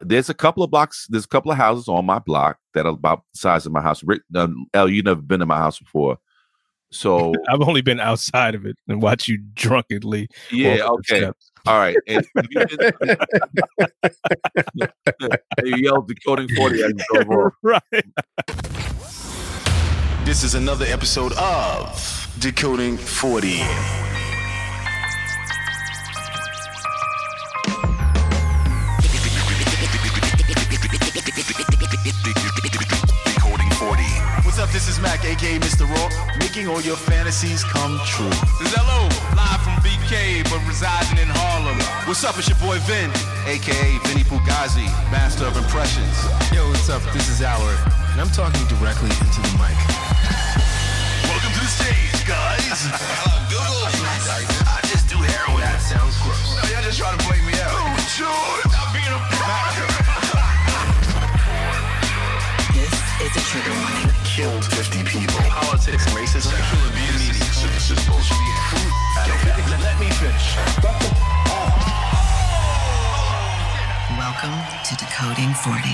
there's a couple of blocks. There's a couple of houses on my block that are about the size of my house. Rick, um, L, you've never been in my house before, so I've only been outside of it and watch you drunkenly. yeah. Okay. All right. And you, you yelled decoding forty as you right. This is another episode of Decoding 40. Up? This is Mac, aka Mr. Raw, making all your fantasies come true. This is LO, live from BK, but residing in Harlem. What's up? It's your boy Vin, aka Vinny Fugazi, master of impressions. Yo, what's up? This is Alward, and I'm talking directly into the mic. Welcome to the stage, guys. Hello, Google. I just do heroin. That sounds gross. No, y'all just trying to play Killed 50 people. Politics, racism, sexual abuse. This is bullshit. Yo, let me finish. Welcome to Decoding 40.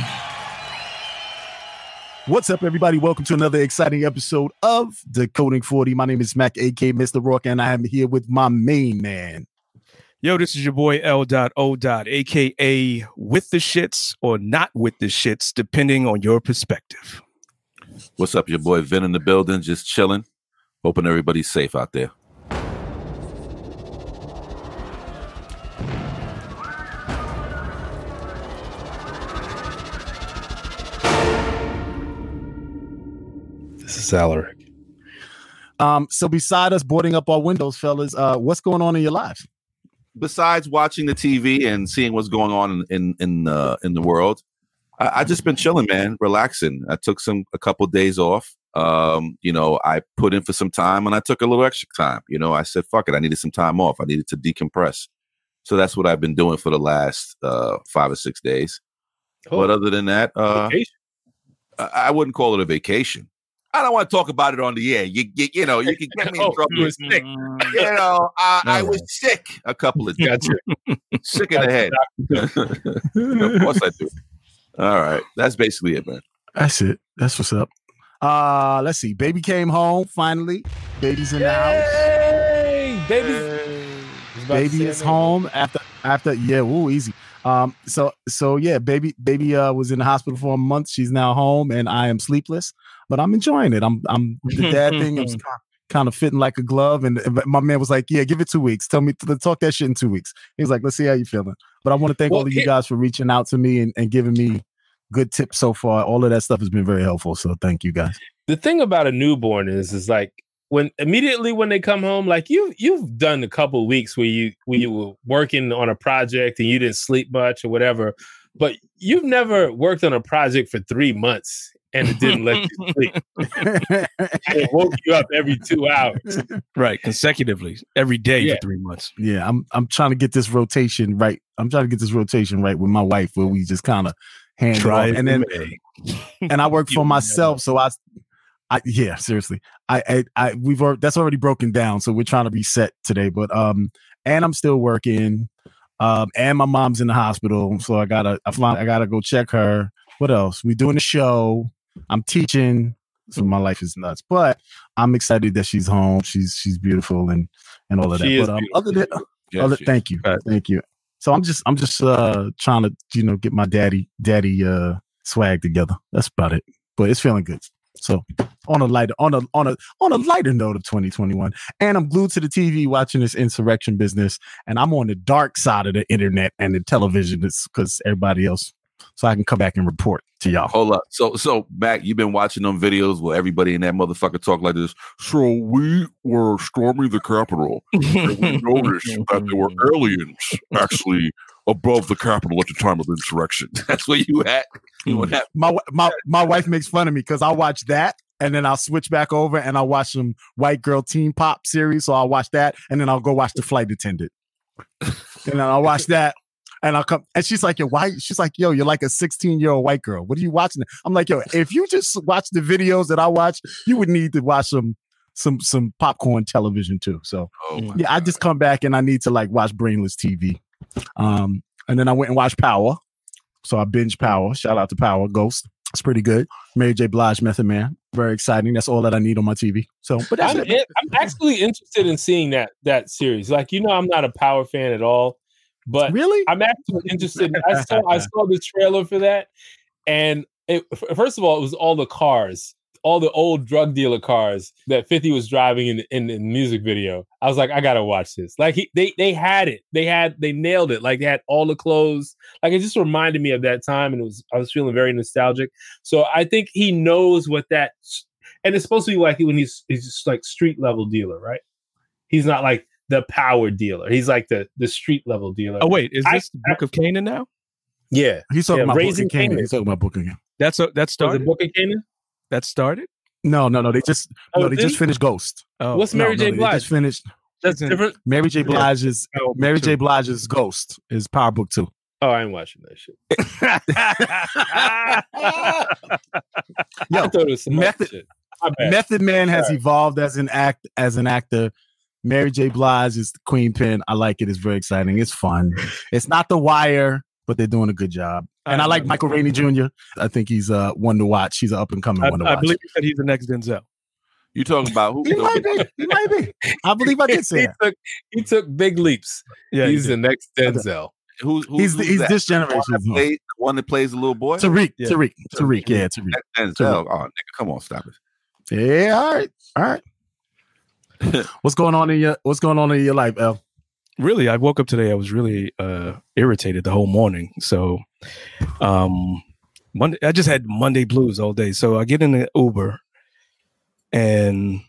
What's up, everybody? Welcome to another exciting episode of Decoding 40. My name is Mac, AK Mr. Rock, and I am here with my main man. Yo, this is your boy L. O. aka with the shits or not with the shits, depending on your perspective. What's up, your boy Vin in the building, just chilling. Hoping everybody's safe out there. This is Alaric. Um, so beside us boarding up our windows, fellas, uh, what's going on in your lives? Besides watching the TV and seeing what's going on in in in, uh, in the world, I, I just been chilling, man, relaxing. I took some a couple days off. Um, you know, I put in for some time and I took a little extra time. You know, I said, "Fuck it," I needed some time off. I needed to decompress. So that's what I've been doing for the last uh, five or six days. But other than that, uh, I I wouldn't call it a vacation. I don't want to talk about it on the air. You, you, you know, you can get me in Oh, trouble. you were sick. You know, I, I was sick a couple of days. Gotcha. Sick in the head. of course I do. All right, that's basically it, man. That's it. That's what's up. Uh, let's see. Baby came home finally. Baby's in the house. Hey, baby. Baby is home after after yeah, woo, easy. Um, so so yeah, baby baby uh was in the hospital for a month. She's now home, and I am sleepless, but I'm enjoying it. I'm I'm the dad thing. I'm kind of fitting like a glove, and and my man was like, "Yeah, give it two weeks. Tell me to talk that shit in two weeks." He was like, "Let's see how you feeling." But I want to thank all of you guys for reaching out to me and, and giving me good tips so far. All of that stuff has been very helpful. So thank you guys. the thing about a newborn is is like when immediately when they come home like you you've done a couple weeks where you when you were working on a project and you didn't sleep much or whatever but you've never worked on a project for three months and it didn't let you sleep it woke you up every two hours Right, consecutively every day Yeah. for three months. Yeah, I'm I'm trying to get this rotation right. I'm trying to get this rotation right with my wife where we just kind of hand it off. and then and I work for myself, so I, I yeah, seriously, I, I, I we've already, that's already broken down, so we're trying to reset today. But um, and I'm still working, um, and my mom's in the hospital, so I gotta, I fly, I gotta go check her. What else? We doing a show. I'm teaching, so my life is nuts. But I'm excited that she's home. She's she's beautiful and and all of that. She is but um, other than Yeah, other, thank you, Right. thank you. So I'm just I'm just uh trying to you know get my daddy daddy uh swag together. That's about it. But it's feeling good. So on a lighter on a on a on a lighter note of 2021, and I'm glued to the TV watching this insurrection business, and I'm on the dark side of the internet and the television because everybody else, so I can come back and report to y'all. Hold up. So, so Mac, you've been watching them videos where everybody in that motherfucker talk like this. So we were storming the Capitol, and we noticed that there were aliens actually above the Capitol at the time of the insurrection. That's where you at. You? My my my wife makes fun of me because I watch that. And then I'll switch back over and I'll watch some white girl teen pop series. So I'll watch that and then I'll go watch the flight attendant. and then I'll watch that and I'll come and she's like, yo, why? She's like, yo, you're like a 16 year old white girl. What are you watching? I'm like, yo, if you just watch the videos that I watch, you would need to watch some some some popcorn television too. So Oh, yeah, I just come back and I need to like watch brainless TV. Um, and then I went and watched Power. So I binge Power. Shout out to Power Ghost. It's pretty good. Mary J. Blige, Method Man. Very exciting. That's all that I need on my TV. So, but that's I'm, in- I'm actually interested in seeing that that series. Like you know, I'm not a Power fan at all, but really, I'm actually interested. I saw I saw the trailer for that, and it, first of all, it was all the cars, all the old drug dealer cars that 50 was driving in the, in the music video. I was like, I gotta watch this. Like he, they they had it. They had they nailed it. Like they had all the clothes. Like it just reminded me of that time, and it was I was feeling very nostalgic. So I think he knows what that, and it's supposed to be like when he's he's just like street level dealer, right? He's not like the power dealer. He's like the the street level dealer. Oh wait, is I- this the Book of Kanan now? Yeah, He's talking Yeah, about Raising Booker Kanan. Kanan. He's talking about Booker Kanan. That's a, that So the started. Book of Kanan. That started. No, no, no. They just Oh, no, they did just finished Ghost. Oh, What's Mary no, J. they Blige? just finished That's different. Mary J. Blige's Power Book Mary J. Blige's Ghost is Power Book Two. Oh, I ain't watching that shit. Yo, I thought it was some Method- Method. Shit. Method Man has Sorry. evolved as an act as an actor. Mary J. Blige is the queen pin. I like it. It's very exciting. It's fun. It's not The Wire, but they're doing a good job. And I like Michael Rainey Jr. I think he's uh, one to watch. He's an up and coming one to watch. I believe you said he's the next Denzel. You talking about who? he might be. He might be. I believe I did say he that. took he took big leaps. Yeah, he's he the next Denzel. Who's, who's, He's the, who's he's this The one generation's that one. plays- the one that plays the little boy. Tariq, Yeah. Tariq, Tariq, yeah, Tariq. That Denzel. Oh, nigga, come on, stop it. Yeah, all right, all right. what's going on in your What's going on in your life, El? really i woke up today i was really uh irritated the whole morning. So um monday i just had monday blues all day. So i get in the uber and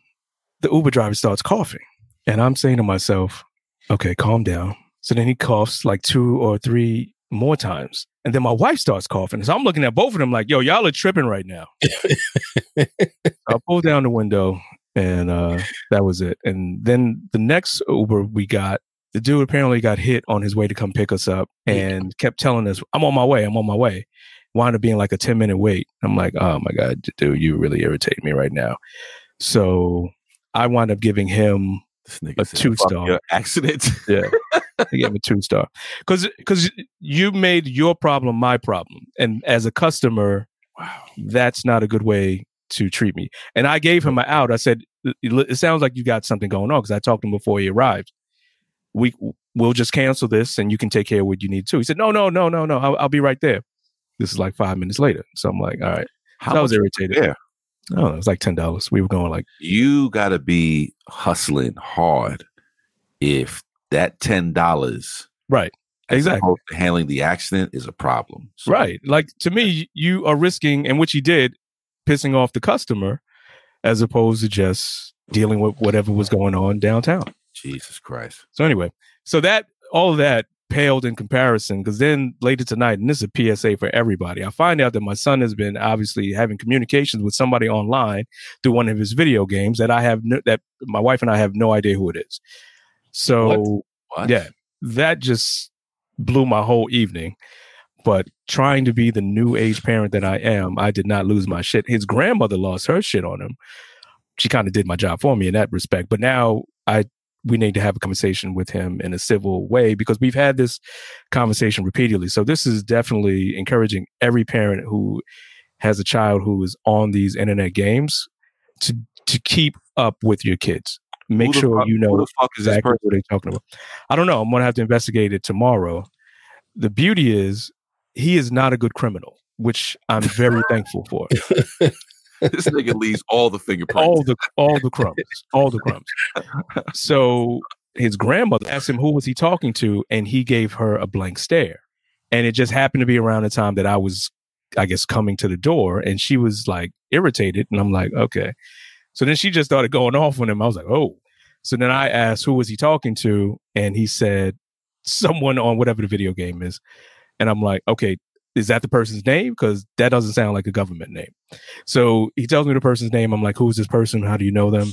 the uber driver starts coughing. And i'm saying to myself okay calm down. So then he coughs like two or three more times. And then my wife starts coughing. So i'm looking at both of them like yo y'all are tripping right now. I pull down the window and uh that was it and then the next uber we got the dude apparently got hit on his way to come pick us up and kept telling us, I'm on my way, I'm on my way. Wound up being like a 10 minute wait. I'm like, oh my God, dude, you really irritate me right now. So I wound up giving him A two star accident. yeah. I gave him a two star. Cause because you made your problem my problem. And as a customer, wow. that's not a good way to treat me. And I gave him an out. I said, it, sounds like you got something going on because I talked to him before he arrived. We we'll just cancel this and you can take care of what you need to. He said, no, no, no, no, no. I'll, I'll be right there. This is like five minutes later. So I'm like, all right. How So I was irritated. there? Oh, it was like ten dollars. We were going like, You got to be hustling hard if that ten dollars right, exactly. handling the accident is a problem. So, Right. Like to me, you are risking, and which he did, pissing off the customer as opposed to just dealing with whatever was going on downtown. Jesus Christ. So anyway, so that all of that paled in comparison because then later tonight, and this is a PSA for everybody, I find out that my son has been obviously having communications with somebody online through one of his video games that I have no, that my wife and I have no idea who it is. So What? yeah, that just blew my whole evening. But trying to be the new age parent that I am, I did not lose my shit. His grandmother lost her shit on him. She kind of did my job for me in that respect. But now I we need to have a conversation with him in a civil way because we've had this conversation repeatedly. So this is definitely encouraging every parent who has a child who is on these internet games to to keep up with your kids. Make sure fuck- you know Who the fuck is this exactly what they're talking about. I don't know. I'm gonna have to investigate it tomorrow. The beauty is he is not a good criminal, which I'm very thankful for. this nigga leaves all the fingerprints. All the all the crumbs, all the crumbs. So his grandmother asked him who was he talking to, and he gave her a blank stare. And it just happened to be around the time that I was, I guess, coming to the door, and she was like irritated, and I'm like, okay. So then she just started going off on him. I was like, oh. So then I asked who was he talking to, and he said someone on whatever the video game is, and I'm like, okay, is that the person's name? Because that doesn't sound like a government name. So he tells me the person's name. I'm like, who's this person? How do you know them?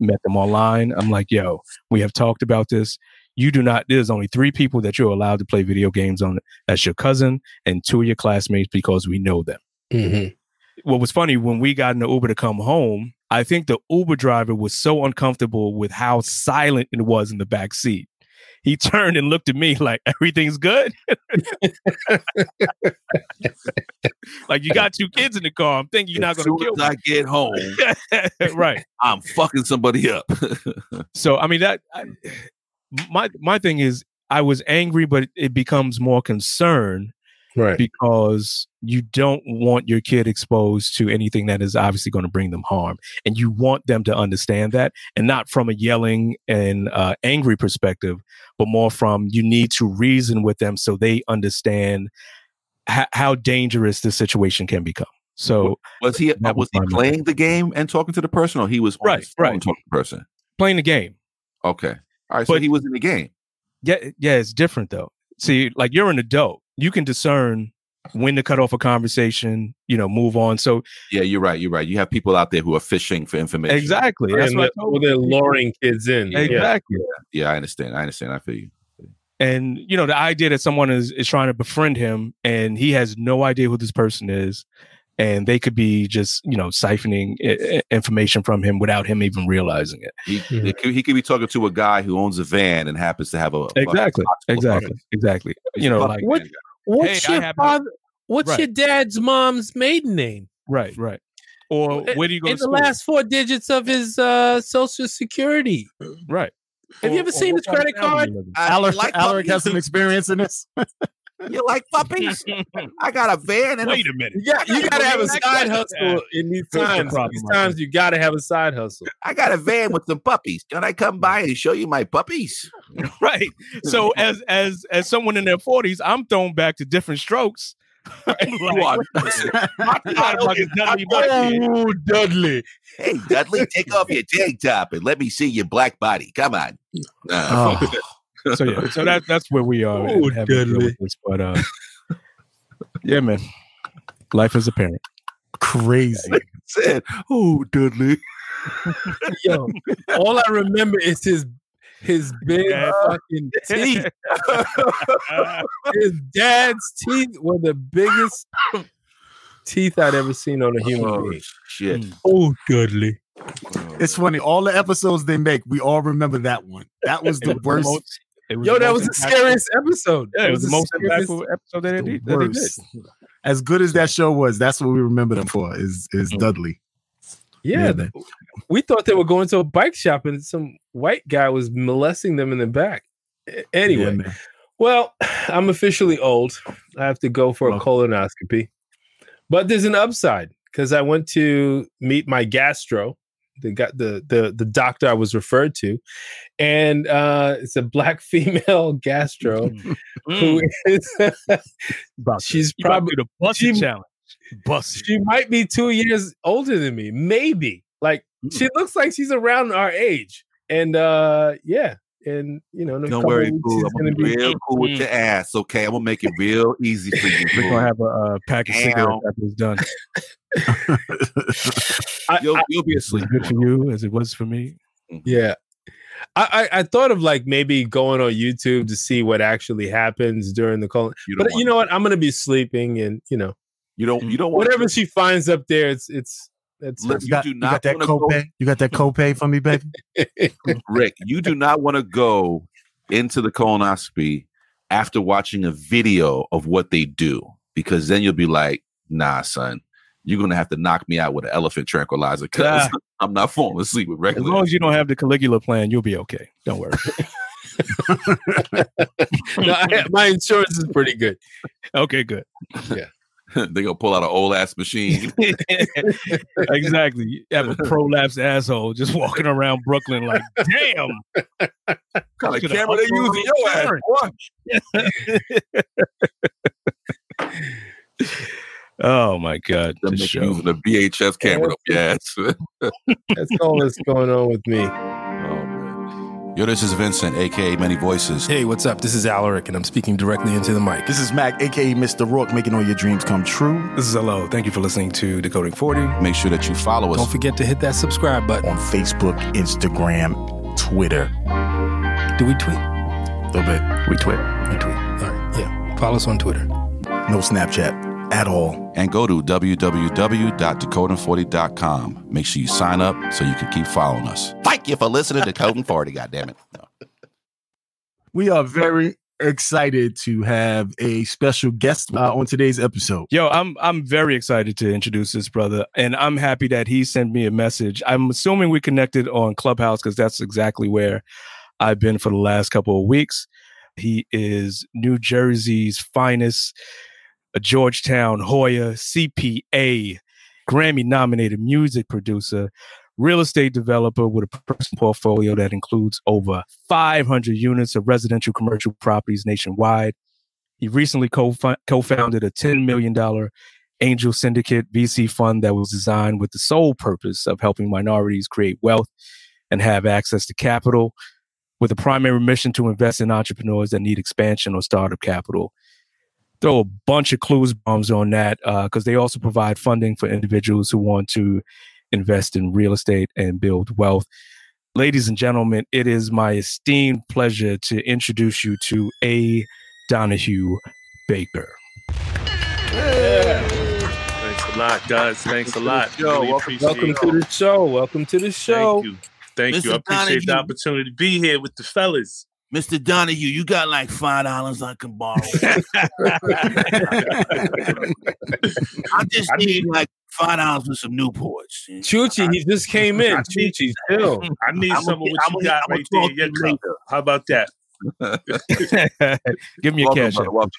Met them online. I'm like, yo, we have talked about this. You do not, there's only three people that you're allowed to play video games on. That's your cousin and two of your classmates because we know them. Mm-hmm. What was funny when we got in the Uber to come home, I think the Uber driver was so uncomfortable with how silent it was in the back seat. He turned and looked at me like everything's good. like you got two kids in the car. I'm thinking you're not going to kill as I get home, right. I'm fucking somebody up. So I mean that I, my my thing is I was angry, but it becomes more concern Right. because you don't want your kid exposed to anything that is obviously going to bring them harm and you want them to understand that and not from a yelling and uh, angry perspective but more from you need to reason with them so they understand h- how dangerous this situation can become so was he was was he playing the game and talking to the person, or he was Right, right. talking to the person? playing the game Okay, all right. So But- he was in the game. yeah yeah it's different though see like you're an adult you can discern when to cut off a conversation you know move on so Yeah, you're right. You're right. You have people out there who are fishing for information. exactly that's and what I the- told well, they're luring kids in. Yeah. exactly Yeah, I understand. I understand. I feel you. and you know the idea that someone is is trying to befriend him and he has no idea who this person is and they could be just you know siphoning I- I- information from him without him even realizing it He, it could, he could be talking to a guy who owns a van and happens to have a exactly box full exactly fucking- exactly you know like What- What's Hey, your have no- father? What's Right. your dad's mom's maiden name? right right or where do you go In to the last four digits of his uh, social security. right Have you ever seen his credit card? you live? Alaric, like Alaric has puppies? some experience in this. You like puppies? I got a van and wait a minute You got, you got to have a side question. hustle in these times. problem, These my times you got to have a side hustle. I got a van with some puppies. Can I come by and show you my puppies? right so as as as someone in their 40s i'm thrown back to different strokes You are- my title is not Oh, Dudley. Hey, Dudley, take off your tank top and let me see your black body. Come on. Uh, Oh, so yeah so that that's where we are Oh, in having to deal Dudley. this, but uh yeah man life as a parent crazy. said, oh, Dudley. Yo, all I remember is his his big Yeah. fucking teeth. His dad's teeth were the biggest teeth I'd ever seen on a human Oh, being. shit. Oh, Dudley. It's funny. All the episodes they make, we all remember that one. That was the worst. It Yo, that was the scariest episode. Yeah, it was the most scariest- impactful episode that they, the did, that they did. As good as that show was, that's what we remember them for. Is is oh. Dudley? Yeah, Yeah, we thought they were going to a bike shop and some white guy was molesting them in the back. Anyway, Yeah, well, I'm officially old. I have to go for a colonoscopy. But there's an upside because I went to meet my gastro, the got the the the doctor I was referred to, and uh, it's a black female gastro who is she's you about to probably the bust she- challenge. Bust. she might be two years older than me, maybe. Like she looks like she's around our age, and uh yeah, and you know, in a Don't worry, weeks, boo. I'm gonna gonna be be real cool with Mm. your ass, okay? I'm gonna make it real easy for you. We're gonna have a, uh pack of cigarettes after it's done. I- You'll, I- you'll be asleep. good for you as it was for me. Yeah. I, I, I thought of like maybe going on YouTube to see what actually happens during the call. You But you want- know what? I'm gonna be sleeping and you know, You don't. You don't want whatever she finds up there, it's it's it's Look, You You got, do you not got that wanna go- copay. You got that copay for me, baby. Rick, you do not want to go into the colonoscopy after watching a video of what they do, because then you'll be like, nah, son, you're gonna have to knock me out with an elephant tranquilizer because Ah. I'm not falling asleep with regular. As long as you don't have the Caligula plan, you'll be okay. Don't worry. no, I, my insurance is pretty good. okay, good. they gonna pull out an old ass machine. exactly. You have a prolapsed asshole just walking around Brooklyn like, damn. What kind of camera they using your ass? insurance. boy? Oh my God. Them This niggas show. using a VHS camera up your ass. That's all that's going on with me. Man. Yo, this is Vincent, aka Many Voices. Hey, what's up? This is Alaric, and I'm speaking directly into the mic. This is Mac, aka Mr. Rourke, making all your dreams come true This is hello. Thank you for listening to Decoding 40. Make sure that you follow us Don't forget to hit that subscribe button. on Facebook, Instagram, Twitter. Do we tweet? A little bit. We tweet. We tweet. All right. Yeah. Follow us on Twitter. No Snapchat at all. and go to www.decoding40.com. Make sure you sign up so you can keep following us. Thank you for listening to Code Coding 40, goddammit. No. We are very excited to have a special guest uh, on today's episode. Yo, I'm I'm very excited to introduce this brother, and I'm happy that he sent me a message. I'm assuming we connected on Clubhouse because that's exactly where I've been for the last couple of weeks. He is New Jersey's finest, a Georgetown Hoya CPA, Grammy nominated music producer, real estate developer with a personal portfolio that includes over 500 units of residential commercial properties nationwide. He recently co founded a $10 million angel syndicate VC fund that was designed with the sole purpose of helping minorities create wealth and have access to capital, with a primary mission to invest in entrepreneurs that need expansion or startup capital. Throw a bunch of clues bombs on that uh, because they also provide funding for individuals who want to invest in real estate and build wealth. Ladies and gentlemen, it is my esteemed pleasure to introduce you to A. Donahue Baker. Thanks a lot, guys. Thanks a lot. Yo, Really welcome- Welcome to the show. Welcome to the show. Thank you. Thank you. I Mr. appreciate the opportunity to be here with the fellas. Mr. Donahue, you got like five dollars I can borrow. I just I need need- like five dollars with some Newports. Chuchi, he just came in. I need- Chuchi, chill. I need I'ma some of what you got right there talk in to your you cup. later. How about that? Give me a Welcome, cash brother,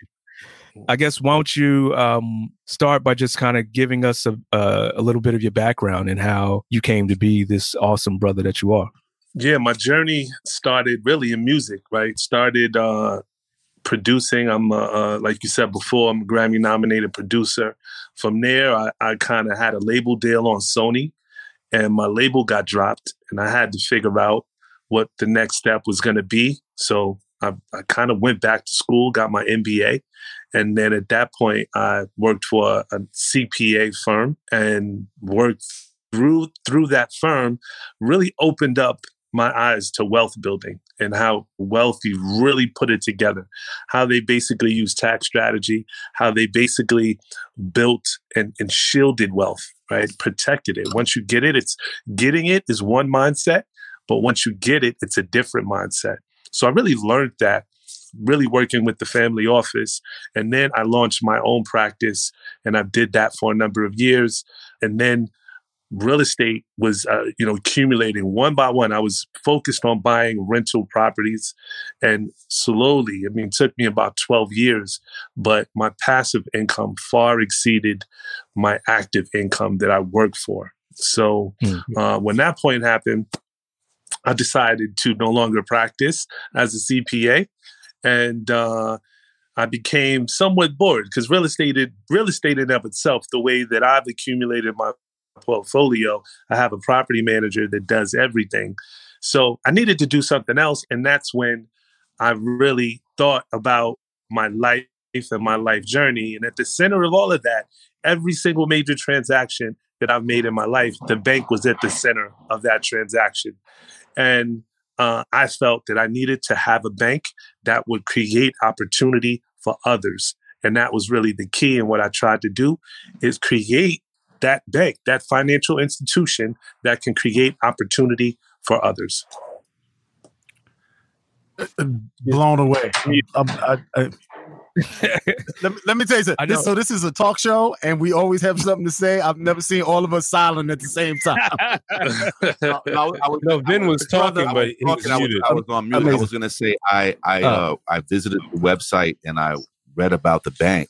I guess why don't you um, start by just kind of giving us a, uh, a little bit of your background and how you came to be this awesome brother that you are. Yeah, my journey started really in music, right? Started uh, producing. I'm, like you said before, I'm a Grammy nominated producer. From there, I, I kind of had a label deal on Sony, and my label got dropped, and I had to figure out what the next step was going to be. So I, I kind of went back to school, got my MBA, and then at that point, I worked for a CPA firm and worked through through that firm. Really opened up my eyes to wealth building and how wealthy really put it together, how they basically use tax strategy, how they basically built and, and shielded wealth, right? Protected it. Once you get it, it's getting it is one mindset, but once you get it, it's a different mindset. So I really learned that really working with the family office. And then I launched my own practice and I did that for a number of years. And then real estate was uh, you know accumulating one by one. I was focused on buying rental properties and slowly i mean it took me about 12 years but my passive income far exceeded my active income that i worked for. So uh, when that point happened i decided to no longer practice as a cpa and uh, I became somewhat bored because real estate, real estate in of itself, the way that I've accumulated my portfolio. I have a property manager that does everything. So I needed to do something else. And that's when I really thought about my life and my life journey. And at the center of all of that, every single major transaction that I've made in my life, the bank was at the center of that transaction. And uh, I felt that I needed to have a bank that would create opportunity for others. And that was really the key. And what I tried to do is create that bank, that financial institution that can create opportunity for others. Blown away. I- I- let, me, let me tell you something. This, so this is a talk show, and we always have something to say. I've never seen all of us silent at the same time. No, no, I was, No, Vin was talking, I but was was talking, I was. I was on mute. I was going to say I I Oh. uh, I visited the website and I read about the bank,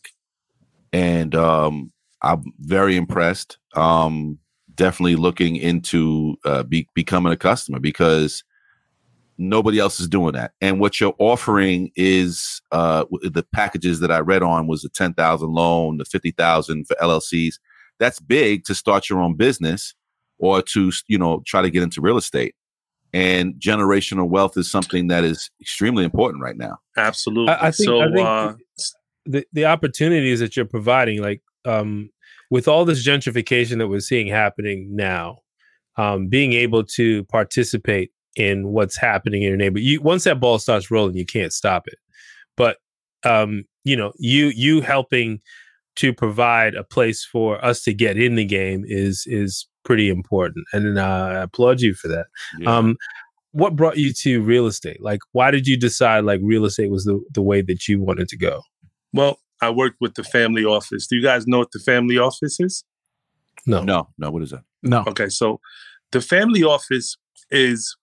and um, I'm very impressed. Um, definitely looking into uh, be, becoming a customer because nobody else is doing that. And what you're offering is uh, the packages that I read on was the ten thousand loan, the fifty thousand for LLCs. That's big to start your own business or to you know try to get into real estate. And generational wealth is something that is extremely important right now. Absolutely. I, I think, so, I think uh, the, the opportunities that you're providing, like um, with all this gentrification that we're seeing happening now, um, being able to participate in what's happening in your neighborhood. You once that ball starts rolling, you can't stop it. But um, you know, you you helping to provide a place for us to get in the game is is pretty important, and uh, I applaud you for that. Yeah. Um, what brought you to real estate? Like, why did you decide like real estate was the, the way that you wanted to go? Well, I worked with the family office. Do you guys know what the family office is? No. No, no. What is that? No. Okay, so the family office is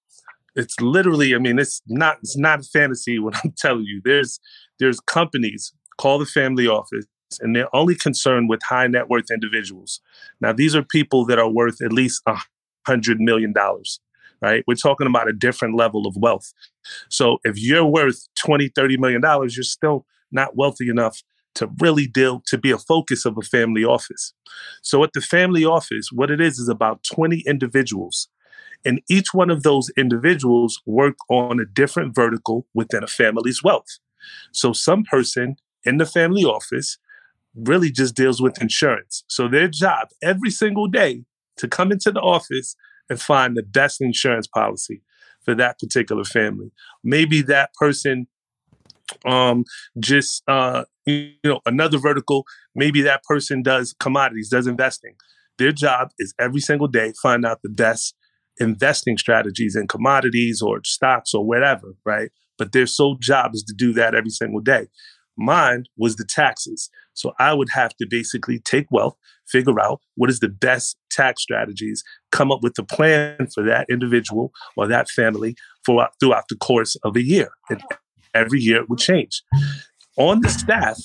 it's literally, I mean, it's not it's not a fantasy what I'm telling you. There's there's companies call the family office and they're only concerned with high net worth individuals. Now, these are people that are worth at least a hundred million dollars, right? We're talking about a different level of wealth. So if you're worth 20, 30 million dollars, you're still not wealthy enough to really deal to be a focus of a family office. So at the family office, what it is is about 20 individuals. And each one of those individuals work on a different vertical within a family's wealth. So some person in the family office really just deals with insurance. So their job every single day to come into the office and find the best insurance policy for that particular family. Maybe that person um just uh you know another vertical maybe that person does commodities does investing. Their job is every single day find out the best investing strategies in commodities or stocks or whatever right? But their sole job is to do that every single day. Mine was the taxes. So i would have to basically take wealth figure out what is the best tax strategies come up with a plan for that individual or that family for throughout the course of a year. And every year it would change on the staff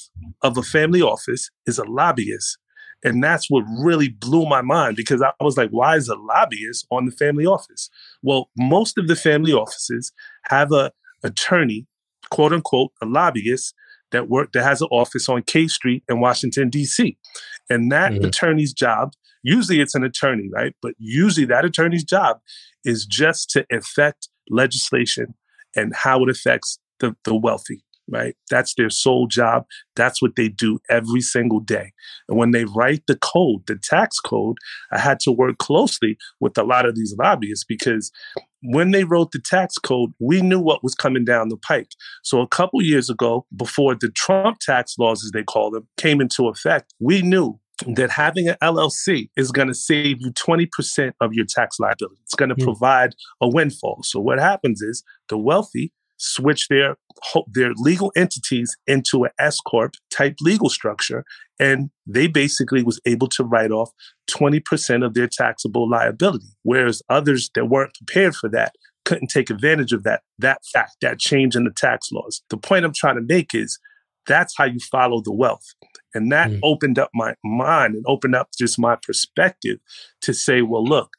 of a family office is a lobbyist. And that's what really blew my mind because I was like, why is a lobbyist on the family office? Well, most of the family offices have a attorney, quote unquote, a lobbyist that work that has an office on K Street in Washington, DC. And that Mhm. attorney's job, usually it's an attorney, right? But usually that attorney's job is just to affect legislation and how it affects the, the wealthy right? That's their sole job. That's what they do every single day. And when they write the code, the tax code, I had to work closely with a lot of these lobbyists because when they wrote the tax code, we knew what was coming down the pike. So a couple years ago, before the Trump tax laws, as they call them, came into effect, we knew that having an LLC is going to save you 20% of your tax liability. It's going to Hmm. provide a windfall. So what happens is the wealthy switch their their legal entities into an S corp type legal structure, and they basically was able to write off twenty percent of their taxable liability, whereas others that weren't prepared for that couldn't take advantage of that that fact that change in the tax laws. The point I'm trying to make is that's how you follow the wealth. And that Mm. opened up my mind and opened up just my perspective to say, well, look,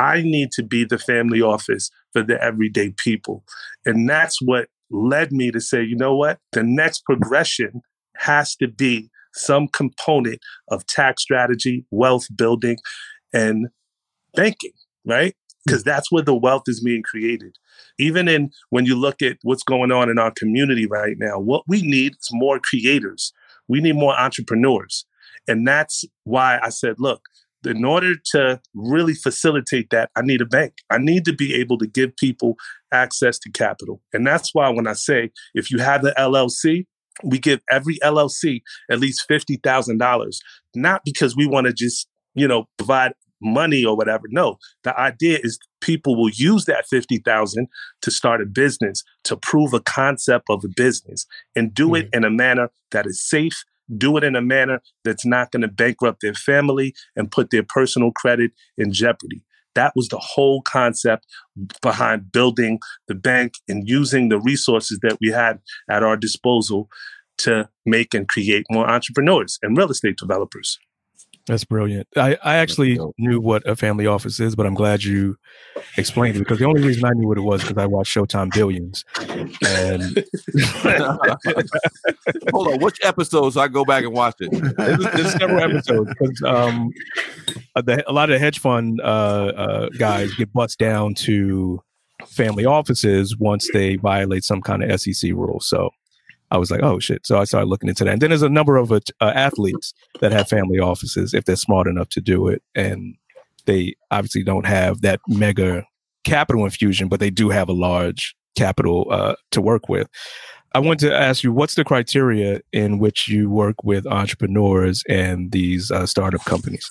I need to be the family office for the everyday people. And that's what led me to say, you know what? The next progression has to be some component of tax strategy, wealth building, and banking, right? Hmm. Because that's where the wealth is being created. Even in when you look at what's going on in our community right now, what we need is more creators. We need more entrepreneurs. And that's why I said, look, in order to really facilitate that, I need a bank. I need to be able to give people access to capital. And that's why when I say if you have the LLC, we give every LLC at least $50,000, not because we want to just, you know, provide money or whatever. No, the idea is people will use that 50,000 to start a business, to prove a concept of a business and do it mm-hmm. in a manner that is safe, do it in a manner that's not going to bankrupt their family and put their personal credit in jeopardy. That was the whole concept behind building the bank and using the resources that we had at our disposal to make and create more entrepreneurs and real estate developers. That's brilliant. I, I actually knew what a family office is, but I'm glad you explained it because the only reason I knew what it was because I watched Showtime Billions. And Hold on, which episodes I go back and watch it? there's, there's several episodes because um, uh, a lot of the hedge fund uh, uh, guys get bust down to family offices once they violate some kind of SEC rule. So I was like, oh shit. So I started looking into that. And then there's a number of uh, athletes that have family offices if they're smart enough to do it. And they obviously don't have that mega capital infusion, but they do have a large capital uh, to work with. I want to ask you, what's the criteria in which you work with entrepreneurs and these uh, startup companies?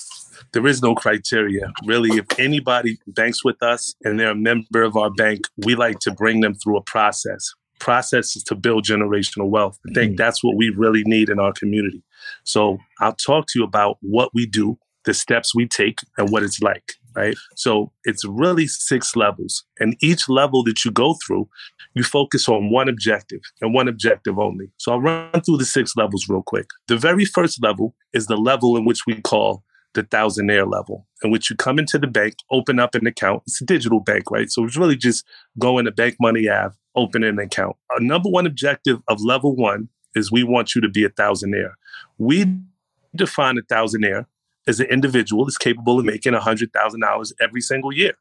There is no criteria. Really, if anybody banks with us and they're a member of our bank, we like to bring them through a process. Process is to build generational wealth. I think mm. that's what we really need in our community. So I'll talk to you about what we do, the steps we take, and what it's like, right? So it's really six levels. And each level that you go through, you focus on one objective and one objective only. So I'll run through the six levels real quick. The very first level is the level in which we call the thousandaire level, in which you come into the bank, open up an account. It's a digital bank, right? So it's really just going to Bank Money Ave, open an account. Our number one objective of level one is we want you to be a thousandaire. We define a thousandaire as an individual that's capable of making $100,000 every single year.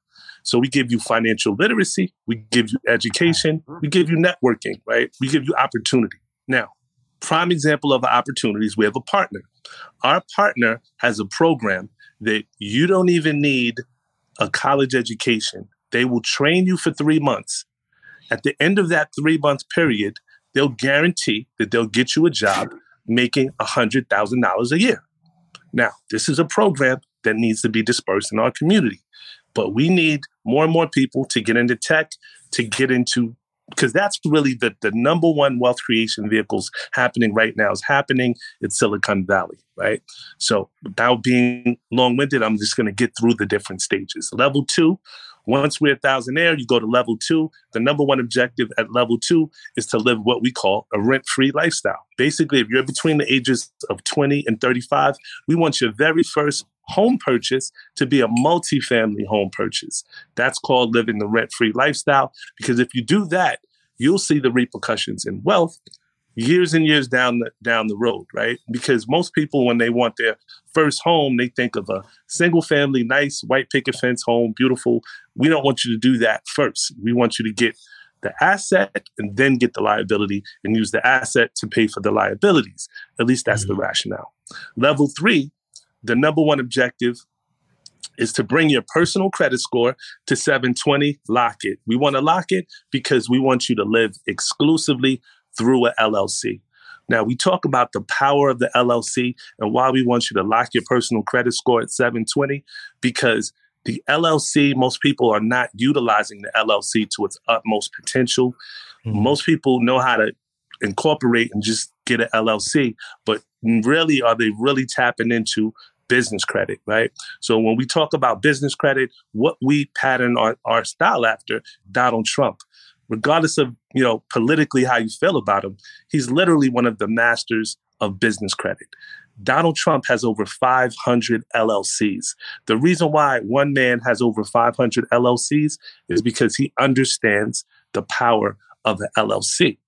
So we give you financial literacy, we give you education, we give you networking, right? We give you opportunity. Now, prime example of opportunities, we have a partner. Our partner has a program that you don't even need a college education. They will train you for three months. At the end of that three month period, they'll guarantee that they'll get you a job making $100,000 a year. Now, this is a program that needs to be dispersed in our community, but we need more and more people to get into tech, to get into because that's really the, the number one wealth creation vehicles happening right now is happening in Silicon Valley, right? So without being long-winded, I'm just going to get through the different stages. Level two, once we're a thousandaire, you go to level two. The number one objective at level two is to live what we call a rent-free lifestyle. Basically, if you're between the ages of 20 and 35, we want your very first home purchase to be a multifamily home purchase. That's called living the rent free lifestyle. Because if you do that, you'll see the repercussions in wealth years and years down the down the road, right? Because most people, when they want their first home, they think of a single family, nice white picket fence home, beautiful. We don't want you to do that first. We want you to get the asset and then get the liability and use the asset to pay for the liabilities. At least that's mm-hmm. the rationale. Level three the number one objective is to bring your personal credit score to 720, lock it. We want to lock it because we want you to live exclusively through a LLC. Now, we talk about the power of the LLC and why we want you to lock your personal credit score at 720 because the LLC, most people are not utilizing the LLC to its utmost potential. Mm-hmm. Most people know how to incorporate and just get an LLC, but really are they really tapping into business credit, right? So when we talk about business credit, what we pattern our, our style after, Donald Trump. Regardless of, you know, politically how you feel about him, he's literally one of the masters of business credit. Donald Trump has over 500 LLCs. The reason why one man has over 500 LLCs is because he understands the power of the LLC.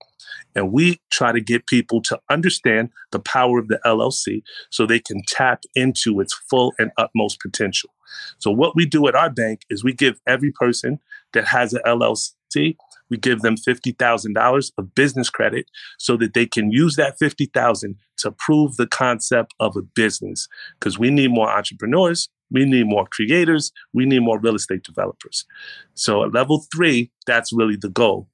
And we try to get people to understand the power of the LLC so they can tap into its full and utmost potential. So, what we do at our bank is we give every person that has an LLC, we give them $50,000 of business credit so that they can use that 50,000 to prove the concept of a business because we need more entrepreneurs, we need more creators, we need more real estate developers. So at level 3, that's really the goal.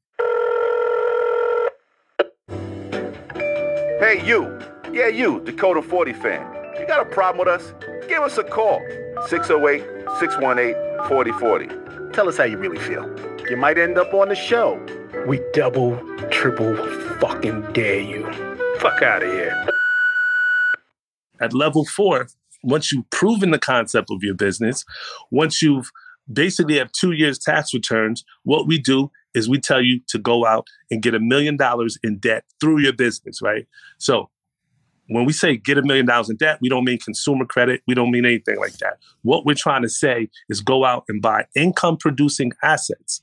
Hey, you. Yeah, you, Decoding 40 fan. You got a problem with us? Give us a call. 608 618 4040. Tell us how you really feel. You might end up on the show. We double, triple fucking dare you. Fuck out of here. At level four, once you've proven the concept of your business, once you've basically have two years tax returns, what we do is we tell you to go out and get a million dollars in debt through your business, right? So when we say get a million dollars in debt, we don't mean consumer credit. We don't mean anything like that. What we're trying to say is go out and buy income producing assets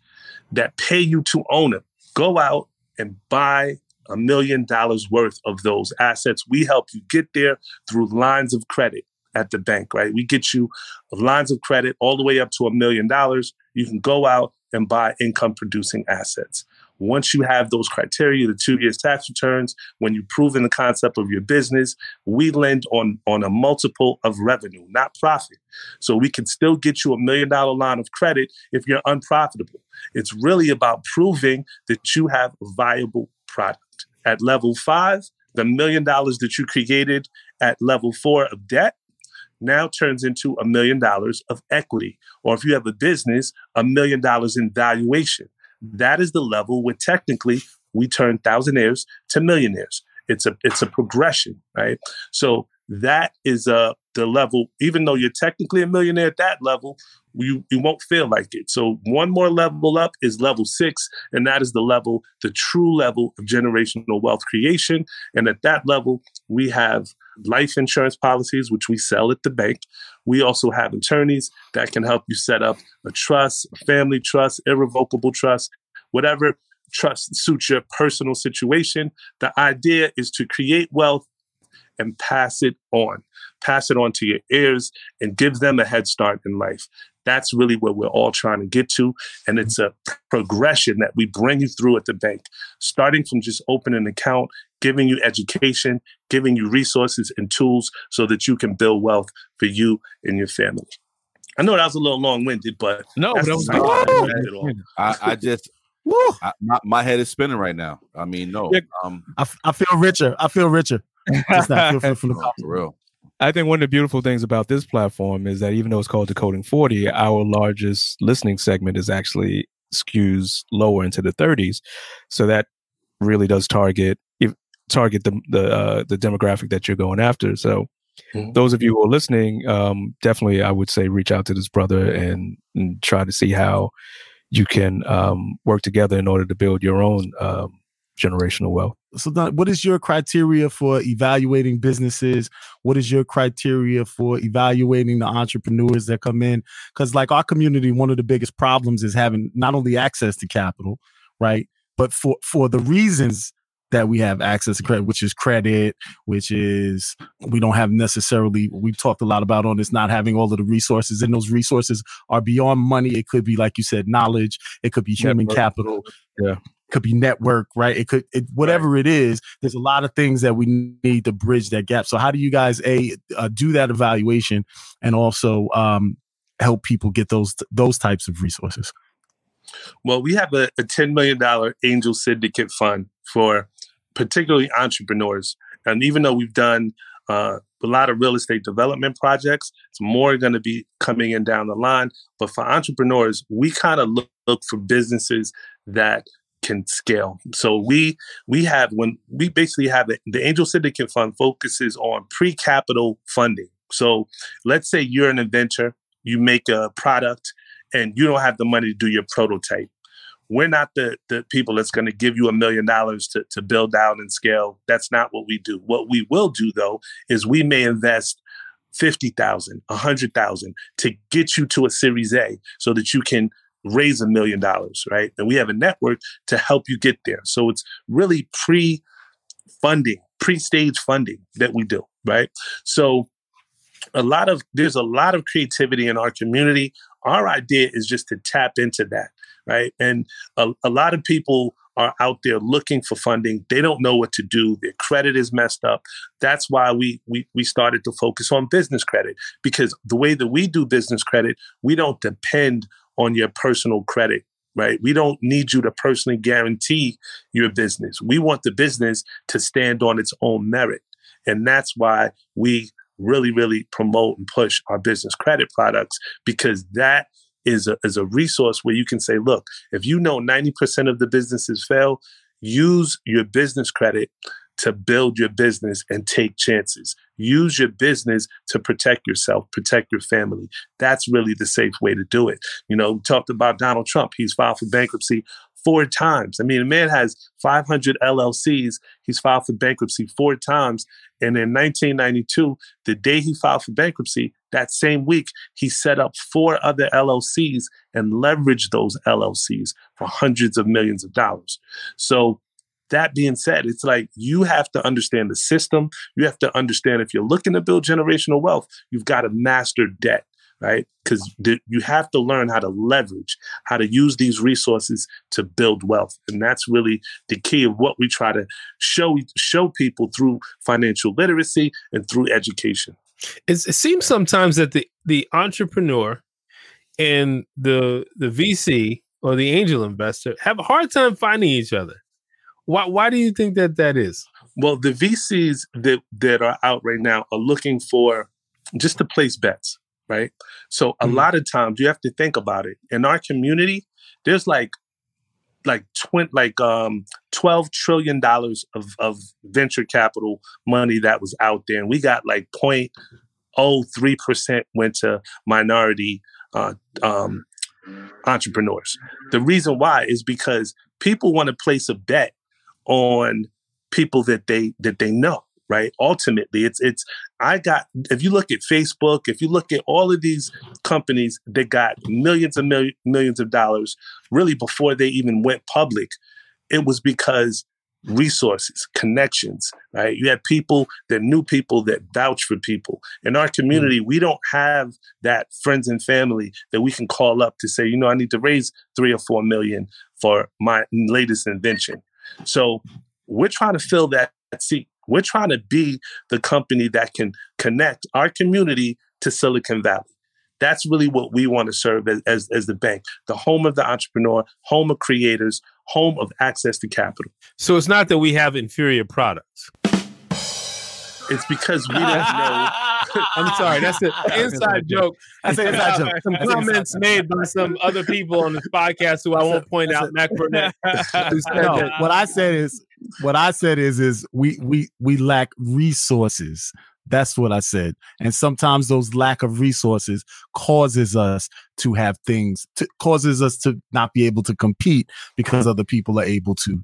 that pay you to own them. Go out and buy a million dollars worth of those assets. We help you get there through lines of credit at the bank, right? We get you lines of credit all the way up to a million dollars. You can go out and buy income producing assets. Once you have those criteria, the two years tax returns, when you've proven the concept of your business, we lend on, on a multiple of revenue, not profit. So we can still get you a million dollar line of credit if you're unprofitable. It's really about proving that you have a viable product. At level five, the million dollars that you created at level four of debt, now turns into a million dollars of equity. Or if you have a business, a million dollars in valuation. That is the level where technically we turn thousandaires to millionaires. It's a it's a progression, right? So that is uh the level, even though you're technically a millionaire at that level, you, you won't feel like it. So one more level up is level six, and that is the level, the true level of generational wealth creation. And at that level, we have life insurance policies, which we sell at the bank. We also have attorneys that can help you set up a trust, a family trust, irrevocable trust, whatever trust suits your personal situation. The idea is to create wealth and pass it on. Pass it on to your heirs and give them a head start in life. That's really what we're all trying to get to. And it's a progression that we bring you through at the bank, starting from just opening an account, giving you education, giving you resources and tools so that you can build wealth for you and your family. I know that was a little long winded, but no, that's that was the good. way to end it all. I, I just, I, my, my head is spinning right now. I mean, no, Yeah. um, I, f- I feel richer. I feel richer. Just not feel from, from the for real. I think one of the beautiful things about this platform is that even though it's called Decoding 40, our largest listening segment is actually skews lower into the 30s. So that really does target if, target the the uh, the demographic that you're going after. So Mhm. those of you who are listening, um, definitely I would say reach out to this brother and, and try to see how you can um, work together in order to build your own um, generational wealth. So, Don, what is your criteria for evaluating businesses? What is your criteria for evaluating the entrepreneurs that come in? Because, like our community, one of the biggest problems is having not only access to capital, right, but for for the reasons that we have access to credit, which is credit, which is we don't have necessarily. We've talked a lot about on this not having all of the resources, and those resources are beyond money. It could be, like you said, knowledge. It could be human Network. capital. Yeah. Could be network, right? It could, it, whatever it is. There's a lot of things that we need to bridge that gap. So, how do you guys a uh, do that evaluation and also um, help people get those those types of resources? Well, we have a, a $10 million angel syndicate fund for particularly entrepreneurs. And even though we've done uh, a lot of real estate development projects, it's more going to be coming in down the line. But for entrepreneurs, we kind of look, look for businesses that can scale. So we we have when we basically have the, the Angel Syndicate Fund focuses on pre-capital funding. So let's say you're an inventor, you make a product, and you don't have the money to do your prototype. We're not the, the people that's going to give you a million dollars to, to build out and scale. That's not what we do. What we will do though is we may invest 50,000, 100,000 to get you to a series A so that you can raise a million dollars, right? And we have a network to help you get there. So it's really pre funding, pre stage funding that we do, right? So a lot of there's a lot of creativity in our community. Our idea is just to tap into that, right? And a, a lot of people are out there looking for funding. They don't know what to do. Their credit is messed up. That's why we we we started to focus on business credit because the way that we do business credit, we don't depend on your personal credit, right? We don't need you to personally guarantee your business. We want the business to stand on its own merit. And that's why we really, really promote and push our business credit products because that is a, is a resource where you can say, look, if you know 90% of the businesses fail, use your business credit to build your business and take chances. Use your business to protect yourself, protect your family. That's really the safe way to do it. You know, we talked about Donald Trump. He's filed for bankruptcy four times. I mean, a man has 500 LLCs. He's filed for bankruptcy four times. And in 1992, the day he filed for bankruptcy, that same week, he set up four other LLCs and leveraged those LLCs for hundreds of millions of dollars. So, that being said, it's like you have to understand the system. You have to understand if you're looking to build generational wealth, you've got to master debt, right? Because th- you have to learn how to leverage, how to use these resources to build wealth, and that's really the key of what we try to show show people through financial literacy and through education. It's, it seems sometimes that the the entrepreneur and the the VC or the angel investor have a hard time finding each other. Why why do you think that that is? Well, the VCs that that are out right now are looking for just to place bets, right? So a mm-hmm. lot of times you have to think about it. In our community, there's like like twin like um 12 trillion dollars of of venture capital money that was out there. And we got like 0.03% went to minority uh, um, entrepreneurs. The reason why is because people want to place a bet on people that they that they know right? Ultimately it's it's i got if you look at facebook if you look at all of these companies that got millions and mil- millions of dollars really before they even went public it was because resources connections right? You had people that knew people that vouch for people. In our community mm. we don't have that friends and family that we can call up to say you know i need to raise three or four million for my latest invention. So we're trying to fill that seat we're trying to be the company that can connect our community to Silicon Valley. That's really what we want to serve as, as, as the bank, the home of the entrepreneur, home of creators, home of access to capital. So it's not that we have inferior products. It's because we don't know. I'm sorry, that's an inside joke. That's an inside joke. Some comments made by some other people on this podcast who I won't point out. Mac Burnett, no, what I said is what I said is is we we we lack resources. That's what I said. And sometimes those lack of resources causes us to have things to, causes us to not be able to compete because other people are able to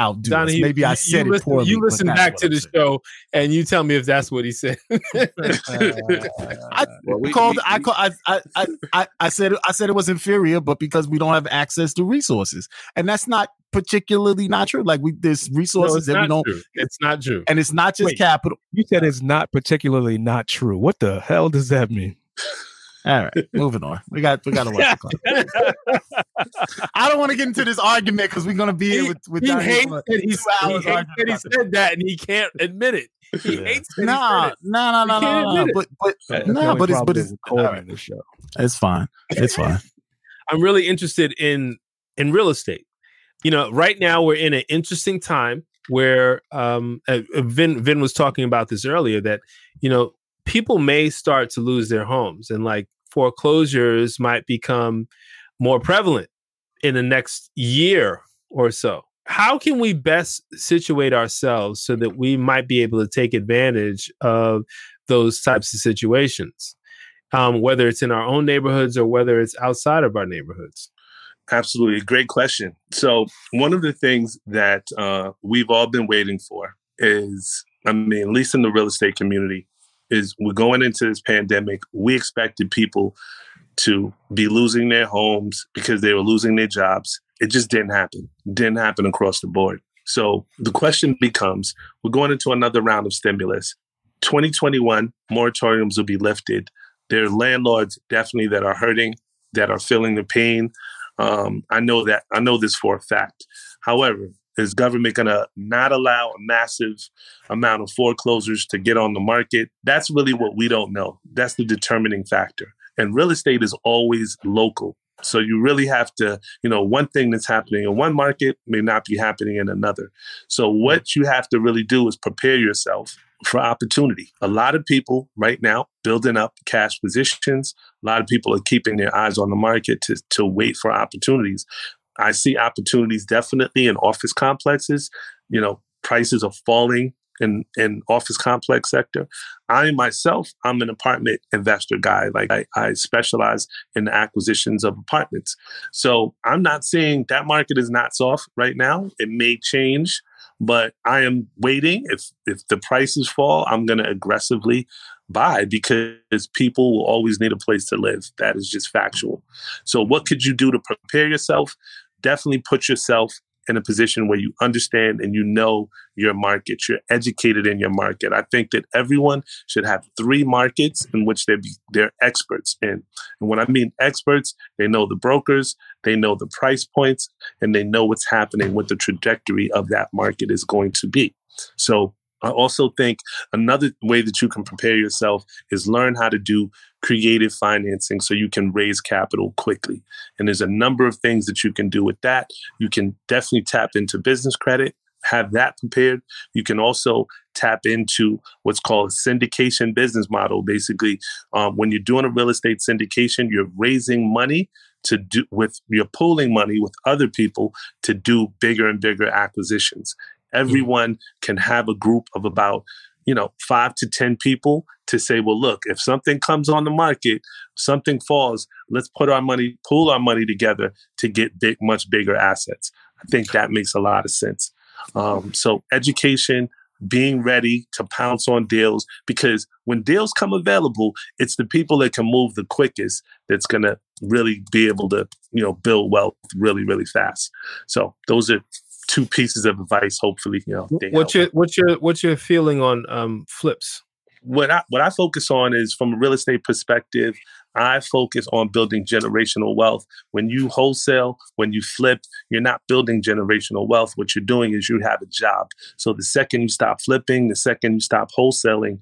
outdo us. Donnie, Maybe I you- said you it listen, poorly. You listen back to the saying. show and you tell me if that's what he said. I Well, we- called. we- I, call, I, I, I, I, I said. I said it was inferior, but because we don't have access to resources, and that's not particularly not true. Like we, there's resources it's that we not don't, true. It's not true. and it's not just Wait. capital. You said it's not particularly not true. What the hell does that mean? All right, moving on. We got, we got to watch the clock. I don't want to get into this argument because we're gonna be here He- with with he Donnie hates that he, he hates that he said that and he can't admit it. He hates that he Nah, said it. nah, nah, nah, nah, nah. But but That's nah, but it's but with it's recording all right. the show. it's fine. It's fine. I'm really interested in in real estate. You know, right now we're in an interesting time where um, uh, uh, Vin Vin was talking about this earlier that you know people may start to lose their homes and like foreclosures might become more prevalent in the next year or so. How can we best situate ourselves so that we might be able to take advantage of those types of situations? um, whether it's in our own neighborhoods or whether it's outside of our neighborhoods? Absolutely. Great question. So, one of the things that uh, we've all been waiting for is, I mean, at least in the real estate community, is we're going into this pandemic. We expected people to be losing their homes because they were losing their jobs. It just didn't happen. Didn't happen across the board. So, the question becomes we're going into another round of stimulus. 2021 moratoriums will be lifted. There are landlords definitely that are hurting, that are feeling the pain. Um, I know that. I know this for a fact. However, is government going to not allow a massive amount of foreclosures to get on the market? That's really what we don't know. That's the determining factor. And real estate is always local. So you really have to, you know, one thing that's happening in one market may not be happening in another. So what you have to really do is prepare yourself for opportunity. A lot of people right now building up cash positions. A lot of people are keeping their eyes on the market to, to wait for opportunities. I see opportunities definitely in office complexes. You know, prices are falling in in office complex sector. I myself, I'm an apartment investor guy. Like I, I specialize in the acquisitions of apartments. So I'm not saying that market is not soft right now. It may change, but I am waiting. If if the prices fall, I'm gonna aggressively buy because people will always need a place to live. That is just factual. So what could you do to prepare yourself? Definitely put yourself in a position where you understand and you know your market. You're educated in your market. I think that everyone should have three markets in which they be they're experts in. And when I mean experts, they know the brokers, they know the price points, and they know what's happening, what the trajectory of that market is going to be. So I also think another way that you can prepare yourself is learn how to do creative financing so you can raise capital quickly. And there's a number of things that you can do with that. You can definitely tap into business credit. have that prepared, you can also tap into what's called syndication business model. Basically, um, when you're doing a real estate syndication, you're raising money to do with you're pooling money with other people to do bigger and bigger acquisitions. Everyone can have a group of about you know five to ten people to say, well, look, if something comes on the market, something falls, let's put our money, pool our money together to get big, much bigger assets. I think that makes a lot of sense. Um, so education, being ready to pounce on deals because when deals come available, it's the people that can move the quickest that's going to really be able to, you know, build wealth really, really fast. So those are two pieces of advice. Hopefully, you know, What's your what's your what's your feeling on um, flips? what I what I focus on is from a real estate perspective. I focus on building generational wealth. When you wholesale, when you flip, you're not building generational wealth. What you're doing is you have a job. So the second you stop flipping, the second you stop wholesaling,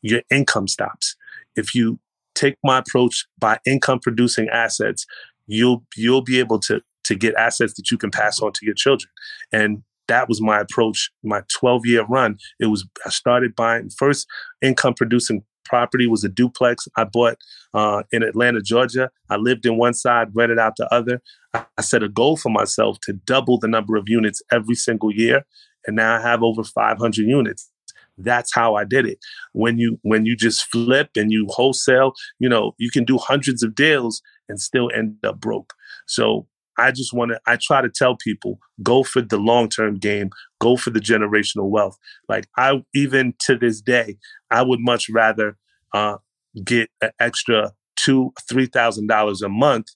your income stops. If you take my approach by income producing assets, you'll you'll be able to to get assets that you can pass on to your children. And that was my approach, my 12 year run. It was, I started buying first income producing property was a duplex I bought uh, in Atlanta, Georgia. I lived in one side, rented out the other. I, I set a goal for myself to double the number of units every single year. And now I have over 500 units. That's how I did it. When you when you just flip and you wholesale, you know, you can do hundreds of deals and still end up broke. So I just want to, I try to tell people go for the long term game, go for the generational wealth. Like, I, even to this day, I would much rather uh, get an extra two, $3,000 a month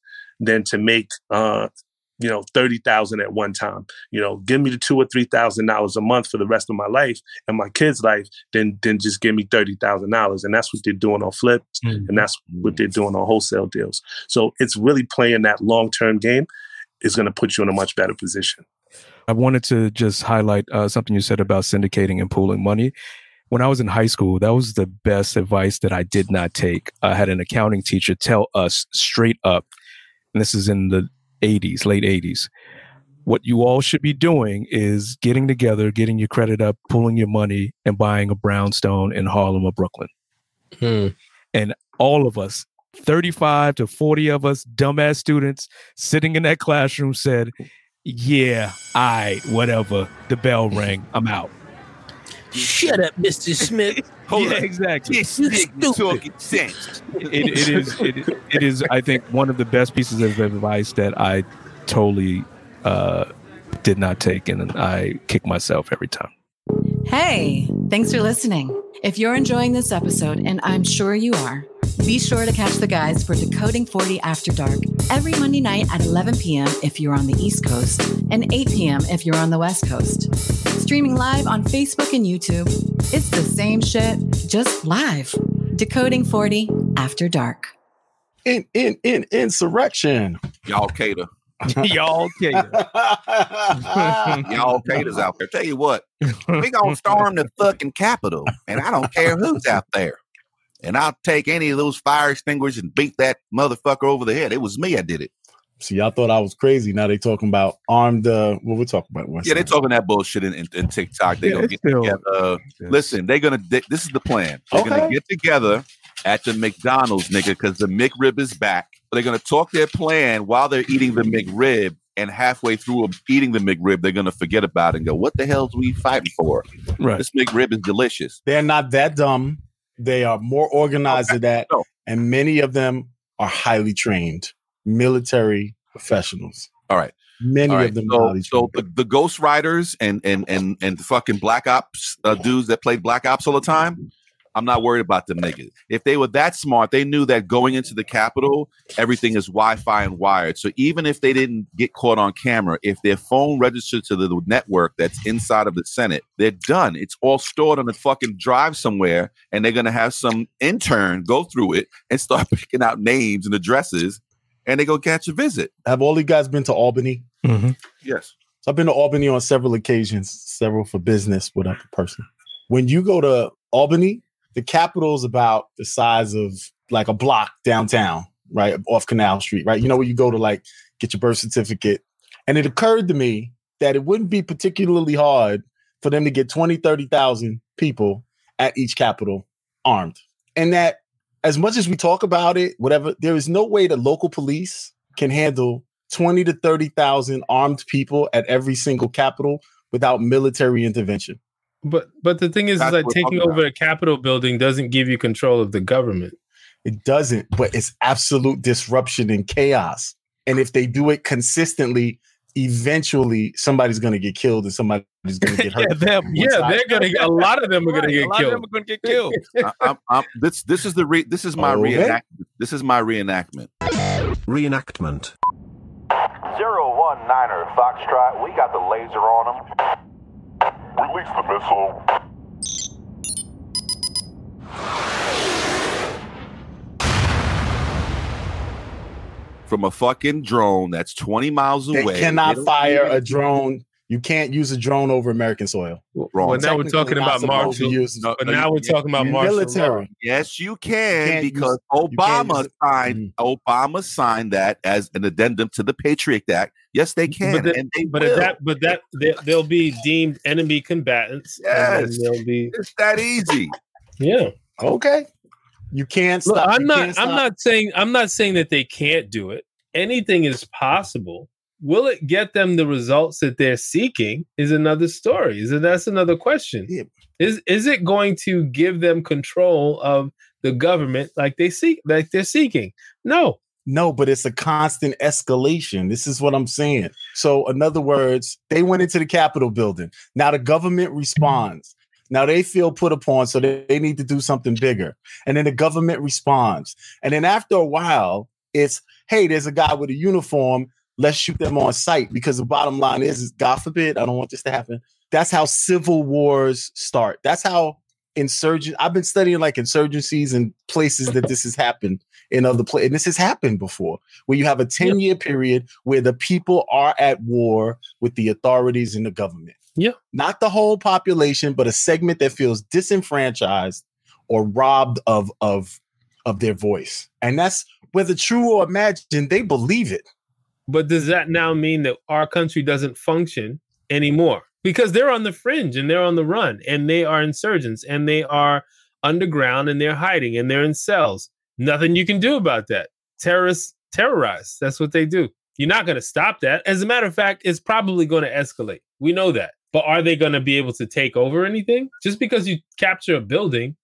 than to make, uh, you know, 30,000 at one time. You know, give me the two or $3,000 a month for the rest of my life and my kids' life, then, then just give me $30,000. And that's what they're doing on flips. And that's what they're doing on wholesale deals. So it's really playing that long term game is going to put you in a much better position. I wanted to just highlight uh, something you said about syndicating and pooling money. When I was in high school, that was the best advice that I did not take. I had an accounting teacher tell us straight up, and this is in the 80s, late 80s. What you all should be doing is getting together, getting your credit up, pulling your money, and buying a brownstone in Harlem or Brooklyn. Hmm. And all of us, 35 to 40 of us, dumbass students sitting in that classroom said, Yeah, I, whatever. The bell rang. I'm out. Shut up, Mr. Smith. yeah, exactly. This nigga talking sense. It, it is it, it is I think one of the best pieces of advice that I totally uh, did not take and I kick myself every time. Hey, thanks for listening. If you're enjoying this episode, and I'm sure you are, be sure to catch the guys for Decoding 40 After Dark every Monday night at 11 p.m. if you're on the East Coast and 8 p.m. if you're on the West Coast. Streaming live on Facebook and YouTube. It's the same shit, just live. Decoding 40 After Dark. In in in insurrection. Y'all cater. Y'all cater. Y'all caters out there. Tell you what, we gonna storm the fucking Capitol, and I don't care who's out there. And I'll take any of those fire extinguishers and beat that motherfucker over the head. It was me. I did it. See, y'all thought I was crazy. Now they talking about armed. Uh, what we're talking about? West Yeah, they're talking that bullshit in, in, in TikTok. They're Yeah, gonna get still- together. Uh, Listen, they're gonna. They, this is the plan. They're gonna Okay. get together at the McDonald's, nigga, because the McRib is back. They're gonna talk their plan while they're eating the McRib, and halfway through of eating the McRib, they're gonna forget about it and go, "What the hell's we fighting for? Right. This McRib is delicious." They're not that dumb. They are more organized than that, No. and many of them are highly trained military professionals. All right. Many All right. of them So, highly so the, the Ghost Riders and and and and the fucking Black Ops uh, dudes that play Black Ops all the time. I'm not worried about them niggas. If they were that smart, they knew that going into the Capitol, everything is Wi-Fi and wired. So even if they didn't get caught on camera, if their phone registered to the network that's inside of the Senate, they're done. It's all stored on a fucking drive somewhere, and they're gonna have some intern go through it and start picking out names and addresses, and they go catch a visit. Have all you guys been to Albany? Mhm. Yes. So I've been to Albany on several occasions, several for business, whatever person. When you go to Albany, the capital is about the size of like a block downtown, right? Off Canal Street, right? You know where you go to like get your birth certificate. And it occurred to me that it wouldn't be particularly hard for them to get 20, 30,000 people at each capital armed. And that as much as we talk about it, whatever, there is no way the local police can handle 20 to 30,000 armed people at every single capital without military intervention. But but the thing is, is That's like what taking talking over a Capitol building doesn't give you control of the government. It doesn't, but it's absolute disruption and chaos. And if they do it consistently, eventually somebody's going to get killed and somebody's going to get hurt. Yeah, them. Yeah, they're gonna. A lot of them are gonna Right, get a lot of killed. them are gonna get killed. I, I'm, I'm, this this is the re, this is my oh, Okay. reenactment. This is my reenactment. Reenactment. Zero one niner Foxtrot, we got the laser on them. Release the missile. From a fucking drone that's 20 miles They away. cannot fire a drone. You can't use a drone over American soil. Wrong. Well, now we're talking about supposed martial. use- No, But no, now we're can't. talking about martial law. military. Yes, you You can can't because use- Obama use it. signed mm. Obama signed that as an addendum to the Patriot Act. Yes, they can, But, the- and they but will. that, but that they, they'll be deemed enemy combatants. and Yes. they'll be it's that easy. yeah. Okay. You can't Look, stop. I'm you not. can't I'm stop- not saying. I'm not saying that they can't do it. Anything is possible. Will it get them the results that they're seeking? Is another story. Is it? That's another question. Yeah. Is is it going to give them control of the government like they seek, like they're seeking? No. No, but it's a constant escalation. This is what I'm saying. So, in other words, they went into the Capitol building. Now the government responds. Now they feel put upon, so they, they need to do something bigger. And then the government responds. And then after a while, it's hey, there's a guy with a uniform. Let's shoot them on sight because the bottom line is, is God forbid, I don't want this to happen. That's how civil wars start. That's how insurgent. I've been studying like insurgencies and places that this has happened in other places. And this has happened before, where you have a 10 year period where the people are at war with the authorities and the government. Yeah. Not the whole population, but a segment that feels disenfranchised or robbed of of of their voice. And that's whether true or imagined, they believe it. But does that now mean that our country doesn't function anymore? Because they're on the fringe and they're on the run and they are insurgents and they are underground and they're hiding and they're in cells. Nothing you can do about that. Terrorists terrorize. That's what they do. You're not going to stop that. As a matter of fact, it's probably going to escalate. We know that. But are they going to be able to take over anything? Just because you capture a building,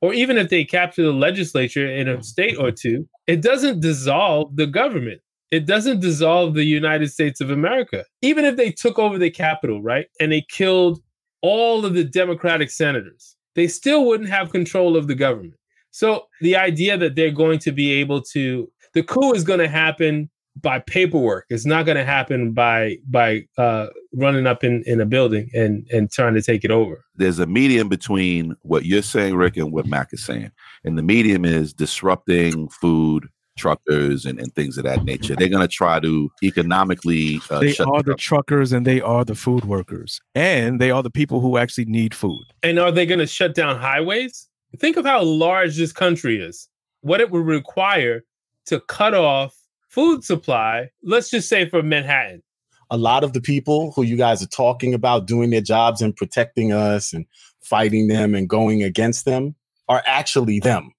or even if they capture the legislature in a state or two, it doesn't dissolve the government. It doesn't dissolve the United States of America. Even if they took over the Capitol, right, and they killed all of the Democratic senators, they still wouldn't have control of the government. So the idea that they're going to be able to, the coup is going to happen by paperwork. It's not going to happen by by uh, running up in, in a building and and trying to take it over. There's a medium between what you're saying, Rick, and what Mac is saying. And the medium is disrupting food truckers and, and things of that nature. They're going to try to economically uh, they shut are the truckers and they are the food workers and they are the people who actually need food. And are they going to shut down highways? Think of how large this country is. What it would require to cut off food supply, let's just say for Manhattan. a lot of the people who you guys are talking about doing their jobs and protecting us and fighting them and going against them are actually them.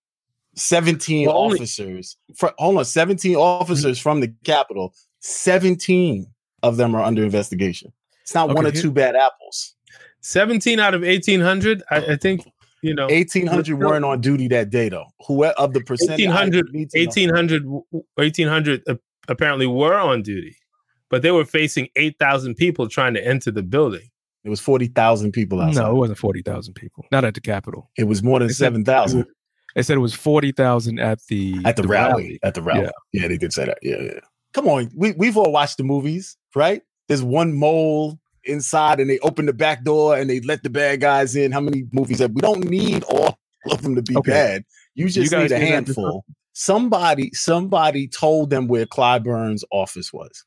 17 Well, only- officers, hold on, 17 officers from the Capitol, 17 of them are under investigation. It's not one or here- two bad apples. 17 out of 1800, I, I think, you know. 1800 weren't on duty that day, though. Who of the percentage? I 1800, need to know. 1800, 1800 uh, apparently were on duty, but they were facing 8,000 people trying to enter the building. It was 40,000 people outside. No, it wasn't 40,000 people. Not at the Capitol. It was more than They said- 7,000. They said it was 40,000 at the at the, rally, At the rally. Yeah. Yeah. they did say that. Yeah, yeah. Come on. We we've all watched the movies, right? There's one mole inside and they open the back door and they let the bad guys in. How many movies have we don't need all of them to be Okay. bad. You just guys need a handful. Somebody, somebody told them where Clyburn's office was.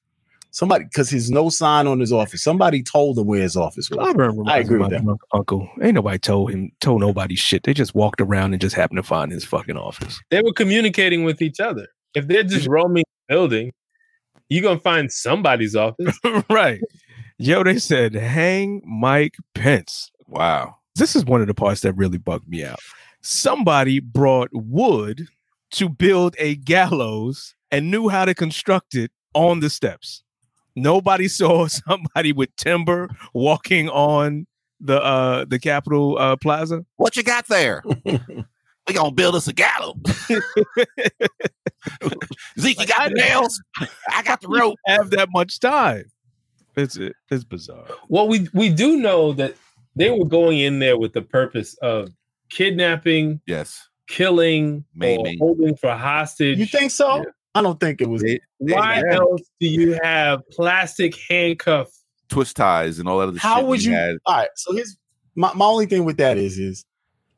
Somebody, because there's no sign on his office. Somebody told him where his office was. Clyburn reminds I me agree with that. Uncle, ain't nobody told him, told nobody shit. They just walked around and just happened to find his fucking office. They were communicating with each other. If they're just roaming the building, you're going to find somebody's office. right. Yo, they said hang Mike Pence. Wow. This is one of the parts that really bugged me out. Somebody brought wood to build a gallows and knew how to construct it on the steps. Nobody saw somebody with timber walking on the uh the Capitol uh, Plaza. What you got there? we gonna build us a gallows. Zeke, you got the nails? I got the rope. Have that much time? It's it's bizarre. Well, we we do know that they were going in there with the purpose of kidnapping, Yes. killing, Maiming. or holding for hostage. You think so? I don't think it was. Why Yeah. else do you have plastic handcuff? Twist ties and all that other How shit would you? had. All right. So here's my, my only thing with that is is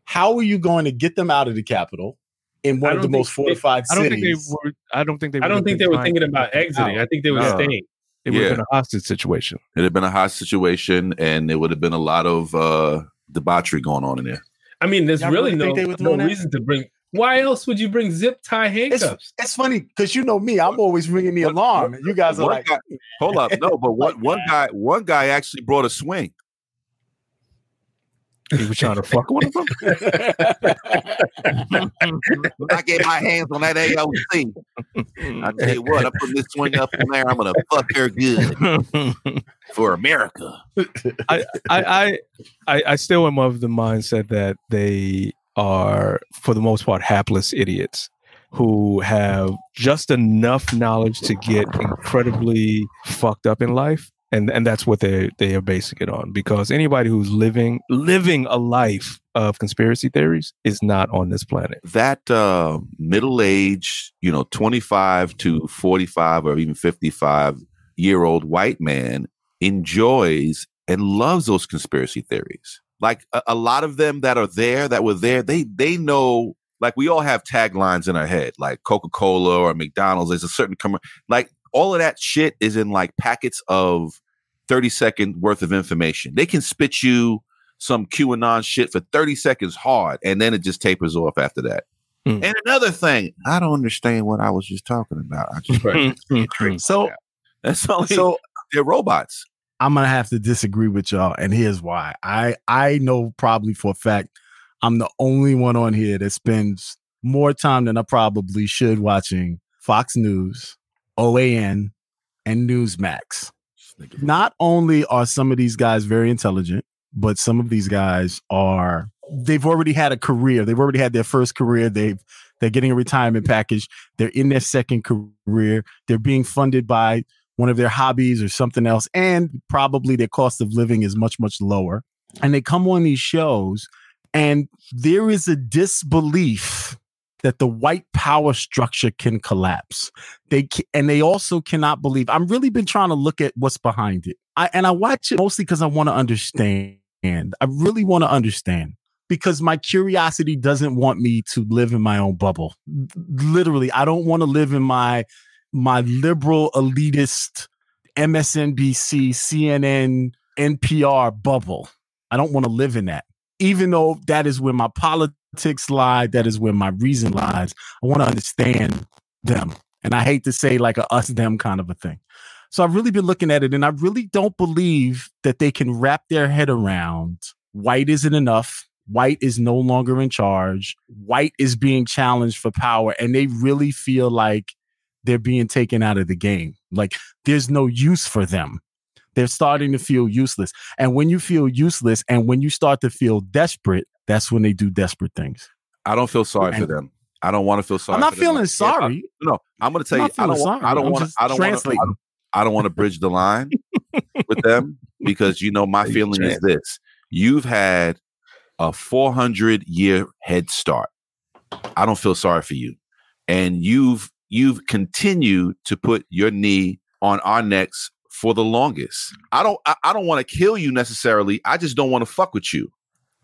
how are you going to get them out of the capital in one of the most think they- fortified I don't think they were. I don't think they. I don't think they were thinking about exiting. out. I think they were No. staying. It would have been a hostage situation. It had been a hot situation, and there would have been a lot of uh, debauchery going on in there. I mean, there's Y'all really really no, think they were no reason to bring. Why else would you bring zip tie It's, handcuffs? it's funny because you know me, I'm always ringing the alarm, and you guys are One like, guy- hold up, no, but one one guy one guy actually brought a swing. He was trying to fuck one of them. I get my hands on that AOC. I tell you what, I put this swing up in there. I'm gonna fuck her good for America. I, I, I, I, I still am of the mindset that they are, for the most part, hapless idiots who have just enough knowledge to get incredibly fucked up in life. And, and that's what they they are basing it on because anybody who's living living a life of conspiracy theories is not on this planet. That uh, middle age, you know, 25 to 45 or even 55 year old white man enjoys and loves those conspiracy theories. Like a, a lot of them that are there, that were there, they they know. Like we all have taglines in our head, like Coca Cola or McDonald's. There's a certain com- like all of that shit is in like packets of 30 second worth of information. They can spit you some QAnon shit for 30 seconds hard, and then it just tapers off after that. Mm. And another thing, I don't understand what I was just talking about. I just so that's only so they're robots. I'm gonna have to disagree with y'all, and here's why. I I know probably for a fact I'm the only one on here that spends more time than I probably should watching Fox News, OAN, and Newsmax. Not only are some of these guys very intelligent, but some of these guys are they've already had a career. They've already had their first career. They've they're getting a retirement package. They're in their second career. They're being funded by one of their hobbies or something else. And probably their cost of living is much, much lower. And they come on these shows, and there is a disbelief that the white power structure can collapse. They ca- and they also cannot believe. I'm really been trying to look at what's behind it. I and I watch it mostly because I want to understand. I really want to understand because my curiosity doesn't want me to live in my own bubble. Literally, I don't want to live in my my liberal elitist MSNBC, CNN, NPR bubble. I don't want to live in that. Even though that is where my politics lie, that is where my reason lies. I want to understand them. And I hate to say like a us them kind of a thing. So I've really been looking at it and I really don't believe that they can wrap their head around white isn't enough. White is no longer in charge. White is being challenged for power. And they really feel like they're being taken out of the game. Like there's no use for them. They're starting to feel useless. And when you feel useless and when you start to feel desperate, that's when they do desperate things. I don't feel sorry for them. I don't want to feel sorry. I'm not for them. feeling Like, sorry. No, I'm going to tell I'm you. I don't. feeling Want, I don't I'm want. just I don't I don't want to bridge the line with them because you know my feeling is this: you've had a 400 year head start. I don't feel sorry for you, and you've you've continued to put your knee on our necks for the longest. I don't. I, I don't want to kill you necessarily. I just don't want to fuck with you.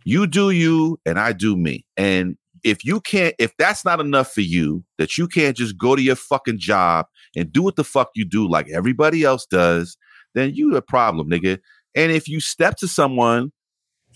You do you, and I do me. And if you can't, if that's not enough for you, that you can't just go to your fucking job and do what the fuck you do like everybody else does, then you a problem, nigga. And if you step to someone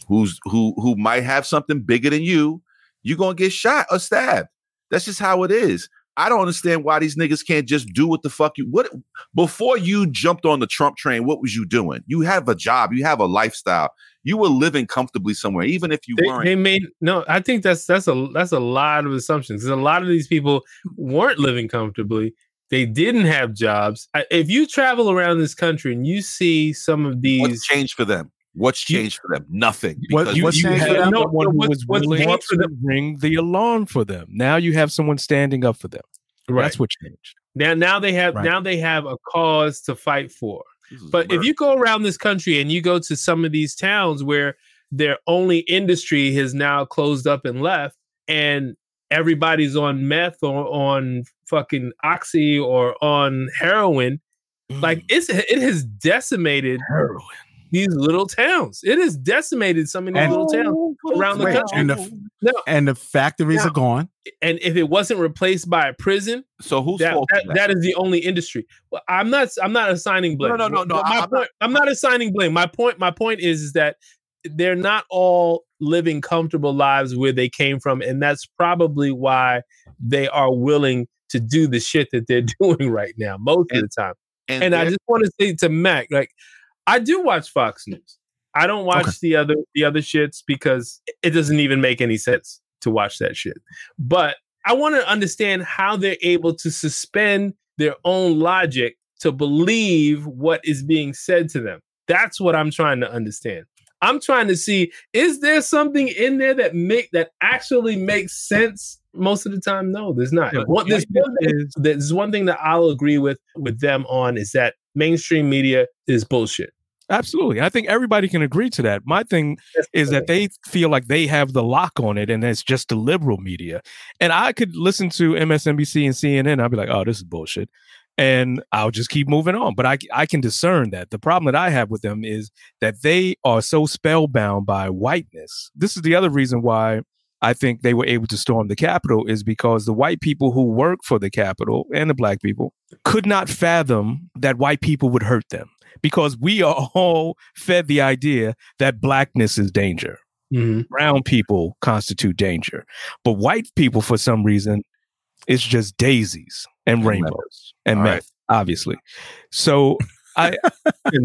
who's who who might have something bigger than you, you're gonna get shot or stabbed. That's just how it is. I don't understand why these niggas can't just do what the fuck you what before you jumped on the Trump train, what was you doing? You have a job, you have a lifestyle. You were living comfortably somewhere, even if you They, weren't. they made no. I think that's that's a that's a lot of assumptions. a lot of these people weren't living comfortably. They didn't have jobs. I- If you travel around this country and you see some of these, What's changed for them? What's changed for them? Nothing. What- You, what's you changed for them? No, someone no, who was what's willing for to ring the alarm for them. Now you have someone standing up for them. right That's what changed. now, now they have Right. now they have a cause to fight for. This is But if you go around this country and you go to some of these towns where their only industry has now closed up and left, and everybody's on meth or on fucking oxy or on heroin, like mm. it's it has decimated Heroin. These little towns. It has decimated some of these And- little towns oh, around the country. and the No. and the factories Now- are gone. and if it wasn't replaced by a prison, so who's that, fault? that, is that? that is the only industry. Well, I'm not I'm not assigning blame. no, no, no, no. My I'm point, I'm not assigning blame. My point my point is, is that they're not all living comfortable lives where they came from, and that's probably why they are willing to do the shit that they're doing right now most of the time. and And I just want to say to Mac, like I do watch Fox News. I don't watch Okay. the other the other shits because it doesn't even make any sense to watch that shit. But I want to understand how they're able to suspend their own logic to believe what is being said to them. That's what I'm trying to understand. I'm trying to see is there something in there that make that actually makes sense? Most of the time, no, there's not. Yeah, What there's the one thing, is- there's one thing that I'll agree with with them on is that mainstream media is bullshit. Absolutely. I think everybody can agree to that. My thing is that they feel like they have the lock on it and it's just the liberal media. And I could listen to MSNBC and CNN. I'd be like, oh, this is bullshit. And I'll just keep moving on. But I, I can discern that. The problem that I have with them is that they are so spellbound by whiteness. This is the other reason why I think they were able to storm the Capitol is because the white people who work for the Capitol and the black people could not fathom that white people would hurt them because we are all fed the idea that blackness is danger. Mm-hmm. Brown people constitute danger. But white people, for some reason, it's just daisies and And rainbows and All meth, right. obviously. So I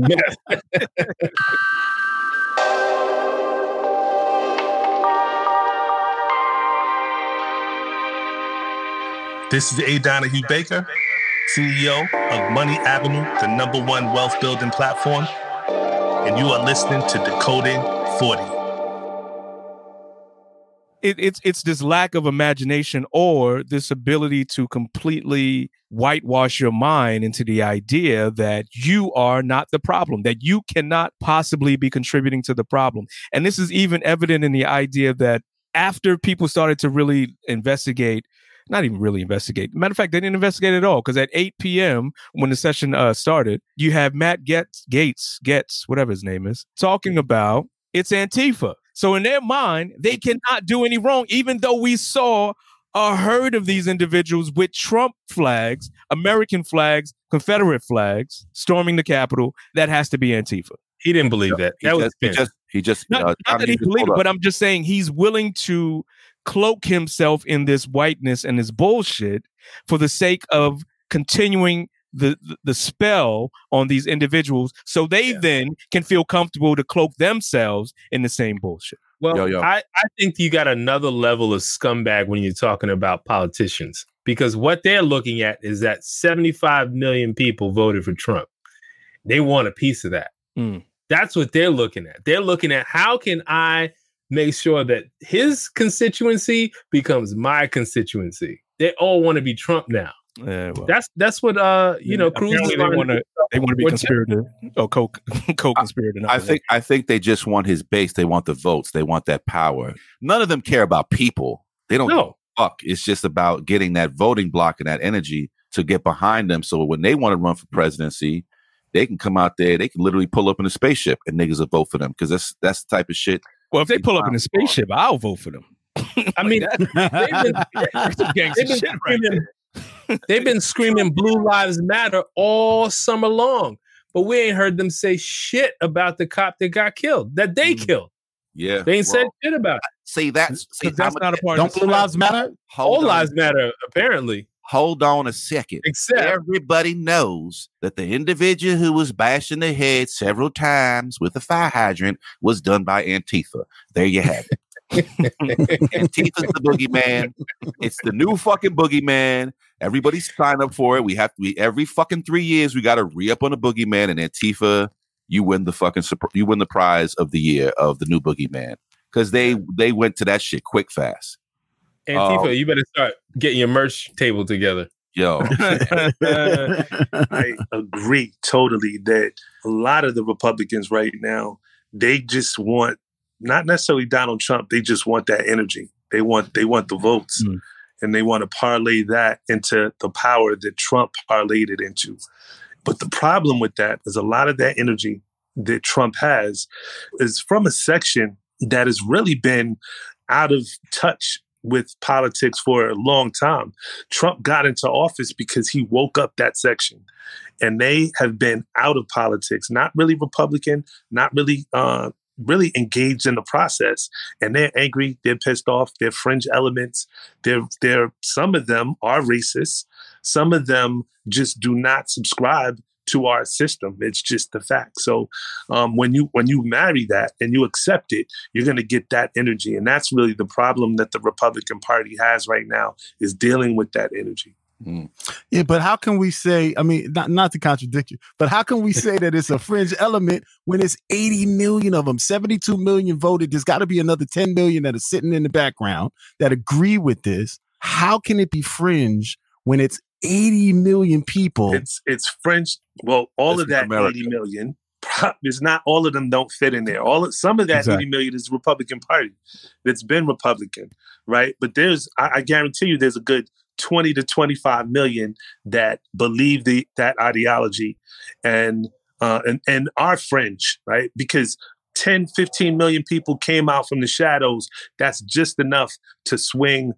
This is A. Donahue Baker, CEO of Money Avenue, the number one wealth building platform. And you are listening to Decoding 40. it, it's it's this lack of imagination or this ability to completely whitewash your mind into the idea that you are not the problem, that you cannot possibly be contributing to the problem. And this is even evident in the idea that after people started to really investigate, not even really investigate. Matter of fact, they didn't investigate at all because at 8 p.m. when the session uh, started, you have Matt Getz, Gates, Getz, whatever his name is, talking about it's Antifa. So in their mind, they cannot do any wrong, even though we saw a herd of these individuals with Trump flags, American flags, Confederate flags storming the Capitol. That has to be Antifa. He didn't believe that. he That was just, he just he just Not, uh, not that Donahue he just believes, pulled but. I'm just saying he's willing to cloak himself in this whiteness and this bullshit for the sake of continuing the the, the spell on these individuals, so they then can feel comfortable to cloak themselves in the same bullshit. Well, Yo, yo. I, I think you got another level of scumbag when you're talking about politicians because what they're looking at is that 75 million people voted for Trump. They want a piece of that. Mm. That's what they're looking at. They're looking at how can I make sure that his constituency becomes my constituency. They all want to be Trump now. Yeah, well. That's that's what uh you know Cruz they want to they want to be What- conspirator or co co conspirator. I think I think they just want his base. They want the votes. They want that power. None of them care about people. They don't No. fuck. It's just about getting that voting block and that energy to get behind them. So when they want to run for presidency, they can come out there. They can literally pull up in a spaceship and niggas will vote for them because that's that's the type of shit. Well, if they pull up in a spaceship, I'll vote for them. I mean, they've been, That's some gangster they've been shit right screaming, they've been screaming Blue Lives Matter all summer long, but we ain't heard them say shit about the cop that got killed, that they mm. killed. Yeah, They ain't said shit about it. See that's see, that's I'm not a part Don't of the Blue Lives Matter? Hold All on. lives matter, apparently. Hold on a second. Except everybody knows that the individual who was bashed in the head several times with a fire hydrant was done by Antifa. There you have it. Antifa's the boogeyman. It's the new fucking boogeyman. Everybody's sign up for it. We have to be every fucking three years. We got to re up on the boogeyman and Antifa. You win the fucking you win the prize of the year of the new boogeyman because they they went to that shit quick fast. Antifa, Um, you better start getting your merch table together. Yo, I agree totally that a lot of the Republicans right now, they just want not necessarily Donald Trump, they just want that energy. They want they want the votes. And they want to parlay that into the power that Trump parlayed it into. But the problem with that is a lot of that energy that Trump has is from a section that has really been out of touch with politics for a long time. Trump got into office because he woke up that section. And they have been out of politics, not really Republican, not really uh, really engaged in the process. And they're angry, they're pissed off, they're fringe elements. They're they're some of them are racist. Some of them just do not subscribe to our system. It's just the fact. So um, when you when you marry that and you accept it, you're going to get that energy, and that's really the problem that the Republican Party has right now is dealing with that energy. Yeah, but how can we say? I mean, not not to contradict you, but how can we say that it's a fringe element when it's 80 million of them, 72 million voted? There's got to be another 10 million that are sitting in the background that agree with this. How can it be fringe when it's 80 million people? It's it's French. Well, all It's of that America. 80 million. It's not all of them don't fit in there. All of, some of that Exactly. 80 million is Republican Party that's been Republican, right? But there's I, I guarantee you there's a good 20 to 25 million that believe the that ideology and uh and, and are fringe, right? Because 10, 15 million people came out from the shadows. That's just enough to swing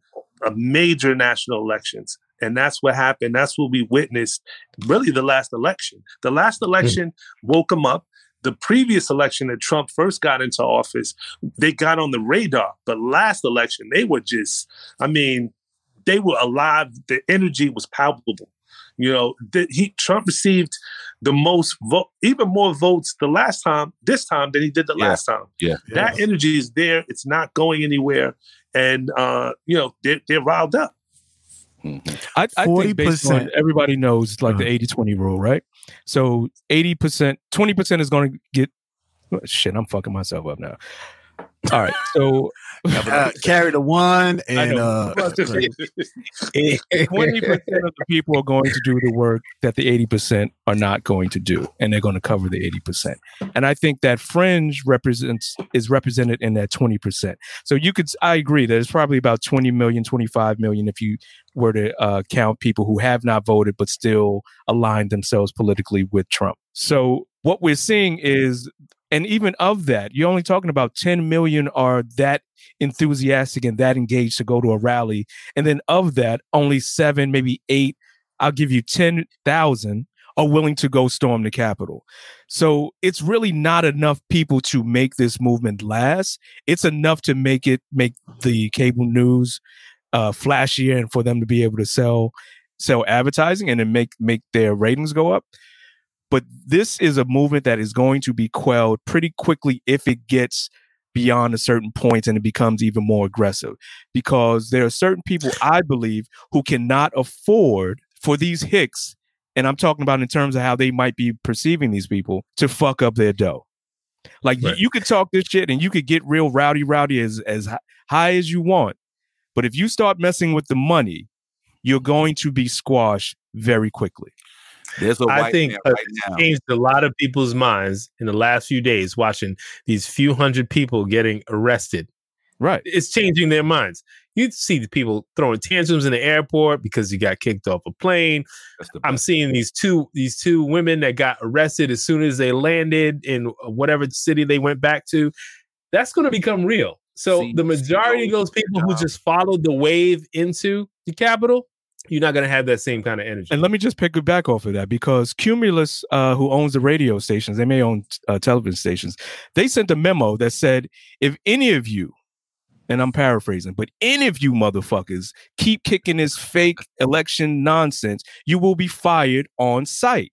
a major national elections. And that's what happened. That's what we witnessed really the last election. The last election woke them up. The previous election that Trump first got into office, they got on the radar. But last election, they were just, I mean, they were alive. The energy was palpable. You know, the, he Trump received the most vote, even more votes the last time, this time than he did the Yeah. last time. yeah. That energy is there. It's not going anywhere. And uh, you know, they're they're riled up. Mm-hmm. I, I think based on everybody knows like the uh-huh. 80 20 rule, right? So 80%, 20% is going to get oh, shit. I'm fucking myself up now. All right. So Uh, carry the one and know. uh, 20% of the people are going to do the work that the 80% are not going to do and they're going to cover the 80% and i think that fringe represents is represented in that 20% so you could i agree that it's probably about 20 million 25 million if you were to uh, count people who have not voted but still aligned themselves politically with trump so what we're seeing is and even of that you're only talking about 10 million are that enthusiastic and that engaged to go to a rally. And then of that only seven maybe eight i'll give you 10,000 are willing to go storm the capitol. So it's really not enough people to make this movement last. It's enough to make it make the cable news uh flashier and for them to be able to sell sell advertising and then make make their ratings go up but this is a movement that is going to be quelled pretty quickly if it gets beyond a certain point and it becomes even more aggressive. Because there are certain people i believe who cannot afford for these hicks and i'm talking about in terms of how they might be perceiving these people to fuck up their dough. Like you, you could talk this shit and you could get real rowdy rowdy as as high as you want. But if you start messing with the money you're going to be squashed very quickly There's a I white think man right now. changed a lot of people's minds in the last few days watching these few hundred people getting arrested. Right. It's changing their minds. You see the people throwing tantrums in the airport because you got kicked off a plane. I'm seeing these two these two women that got arrested as soon as they landed in whatever city they went back to. That's going to become real. So the majority of those people who just followed the wave into the Capitol, you're not going to have that same kind of energy. And let me just pick it back off of that because Cumulus, uh, who owns the radio stations, they may own uh, television stations, they sent a memo that said if any of you and I'm paraphrasing, but any of you motherfuckers keep kicking this fake election nonsense, you will be fired on site.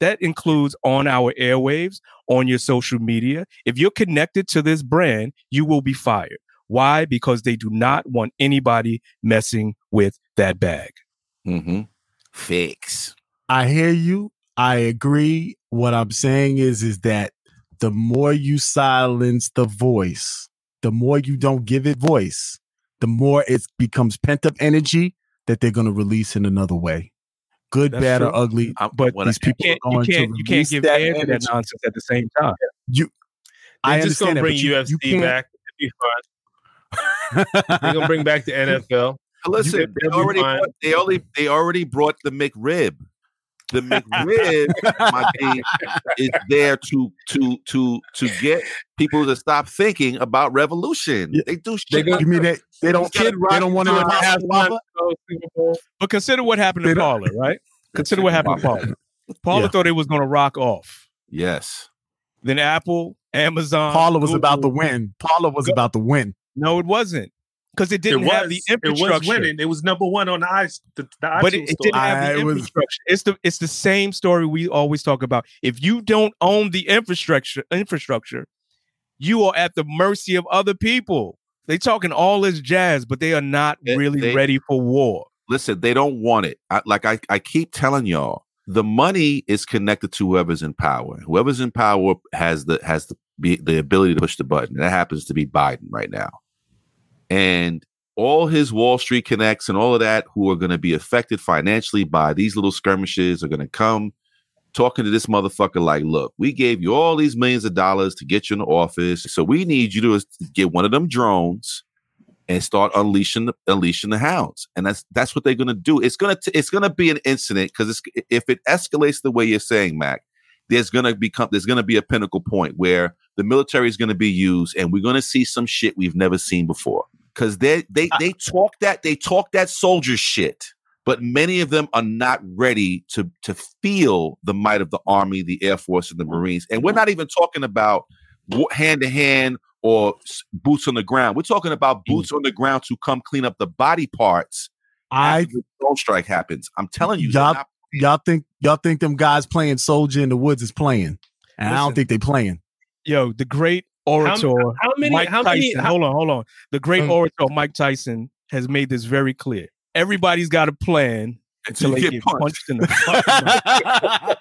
That includes on our airwaves, on your social media. If you're connected to this brand, you will be fired. Why? Because they do not want anybody messing with that bag. Mm-hmm. Fix. I hear you. I agree. What I'm saying is, is that the more you silence the voice, the more you don't give it voice, the more it becomes pent up energy that they're going to release in another way. Good, That's bad, true. or ugly. I'm- but what these I- You people can't, are you going can't, to you can't release give that air to that nonsense at the same time. You, They're I just gonna understand that, bring you- UFC you back. It'd be fun. They're gonna bring back the NFL. Listen, they already brought, they only they already brought the McRib. The McRib, my G, is there to to to to get people to stop thinking about revolution. Yeah. They do They shit. gonna- you mean they, they don't Kid they don't want to have Halftime show, Super Bowl. But consider what happened to Parler, right? Consider what happened to Parler. Parler Yeah. thought it was going to rock off. Yes. Then Apple, Amazon. Parler was about to win. Parler was about to win. No, it wasn't because it didn't it have was, the it was infrastructure. winning. It was number one on the ice. The, the but it, it didn't have I the was- infrastructure. It's the it's the same story we always talk about. If you don't own the infrastructure, infrastructure, you are at the mercy of other people. They talking all this jazz, but they are not They- really they- ready for war. Listen, they don't want it. I, like I, I keep telling y'all, the money is connected to whoever's in power. Whoever's in power has the has the be, the ability to push the button. That happens to be Biden right now, and all his Wall Street connects and all of that, who are going to be affected financially by these little skirmishes, are going to come talking to this motherfucker like, "Look, we gave you all these millions of dollars to get you in the office, so we need you to get one of them drones." and start unleashing the, unleashing the hounds. And that's that's what they're gonna do. It's gonna it's gonna be an incident because if it escalates the way you're saying, Mac, there's gonna become there's gonna be a pinnacle point where the military is gonna be used, and we're gonna see some shit we've never seen before. Because they they they talk that they talk that soldier shit. But many of them are not ready to to feel the might of the army, the air force, and the marines. And we're mm-hmm. not even talking about hand to hand or boots on the ground. We're talking about mm. boots on the ground to come clean up the body parts I after the drone strike happens. I'm telling you, y'all, not- y'all think y'all think them guys playing soldier in the woods is playing, and I don't think they playing. Yo, the great orator, how many- Mike how Tyson. many- how- hold on, hold on. The great Um, orator, Mike Tyson, has made this very clear. Everybody's got a plan until until you they get get punched. punched in the fucking mouth.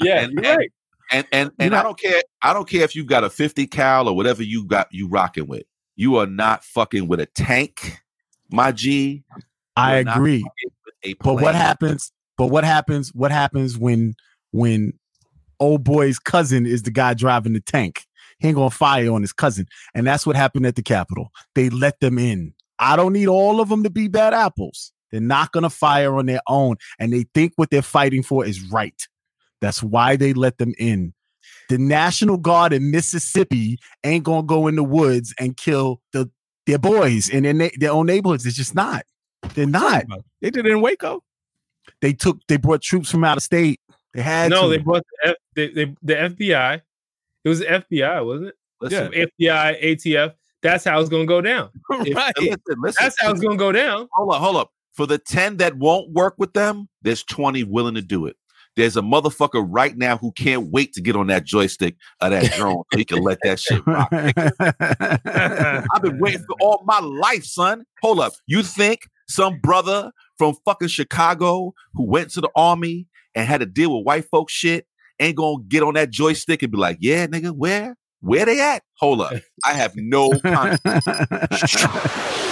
Yeah, And- you're and- right. And and and I don't care. I don't care if you've got a 50 cal or whatever you got you rocking with. You are not fucking with a tank, my G. I agree. fucking with a But what happens? But what happens? What happens when when old boy's cousin is the guy driving the tank? He ain't gonna fire on his cousin, and that's what happened at the Capitol. They let them in. I don't need all of them to be bad apples. They're not gonna fire on their own, and they think what they're fighting for is right. That's why they let them in. The National Guard in Mississippi ain't gonna go in the woods and kill the their boys in their, na- their own neighborhoods. It's just not. They're not. They did it in Waco. They took they brought troops from out of state. They had No, to. they brought they, they, the FBI. It was the FBI, wasn't it? Listen, FBI, ATF. That's how it's going to go down. If- right. listen, listen. That's how it's going to go down. hold up, hold up. For the 10 that won't work with them, there's 20 willing to do it. There's a motherfucker right now who can't wait to get on that joystick of that drone so he can let that shit rock. I've been waiting for all my life, son. Hold up. You think some brother from fucking Chicago who went to the army and had to deal with white folks shit ain't gonna get on that joystick and be like, yeah, nigga, where? Where they at? Hold up. I have no con-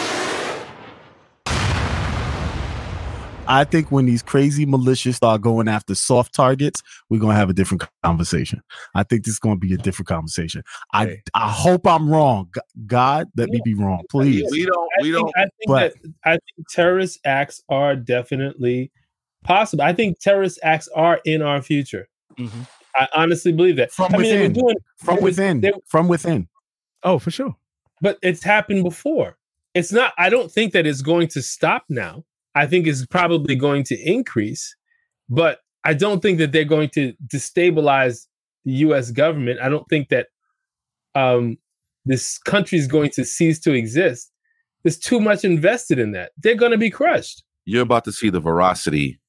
I think when these crazy militias start going after soft targets, we're gonna have a different conversation. I think this is gonna be a different conversation. I Hey. I hope I'm wrong. God, let me be wrong, please. we don't we don't I think but- that I think terrorist acts are definitely possible. I think terrorist acts are in our future. Mhm. I honestly believe that. From I mean, they were within. doing From was- within. they- From within. Oh, for sure. but it's happened before. It's not. I don't think that it's going to stop now. I think it's probably going to increase, but I don't think that they're going to destabilize the U.S. government. I don't think that um, this country is going to cease to exist. There's too much invested in that. They're going to be crushed. You're about to see the veracity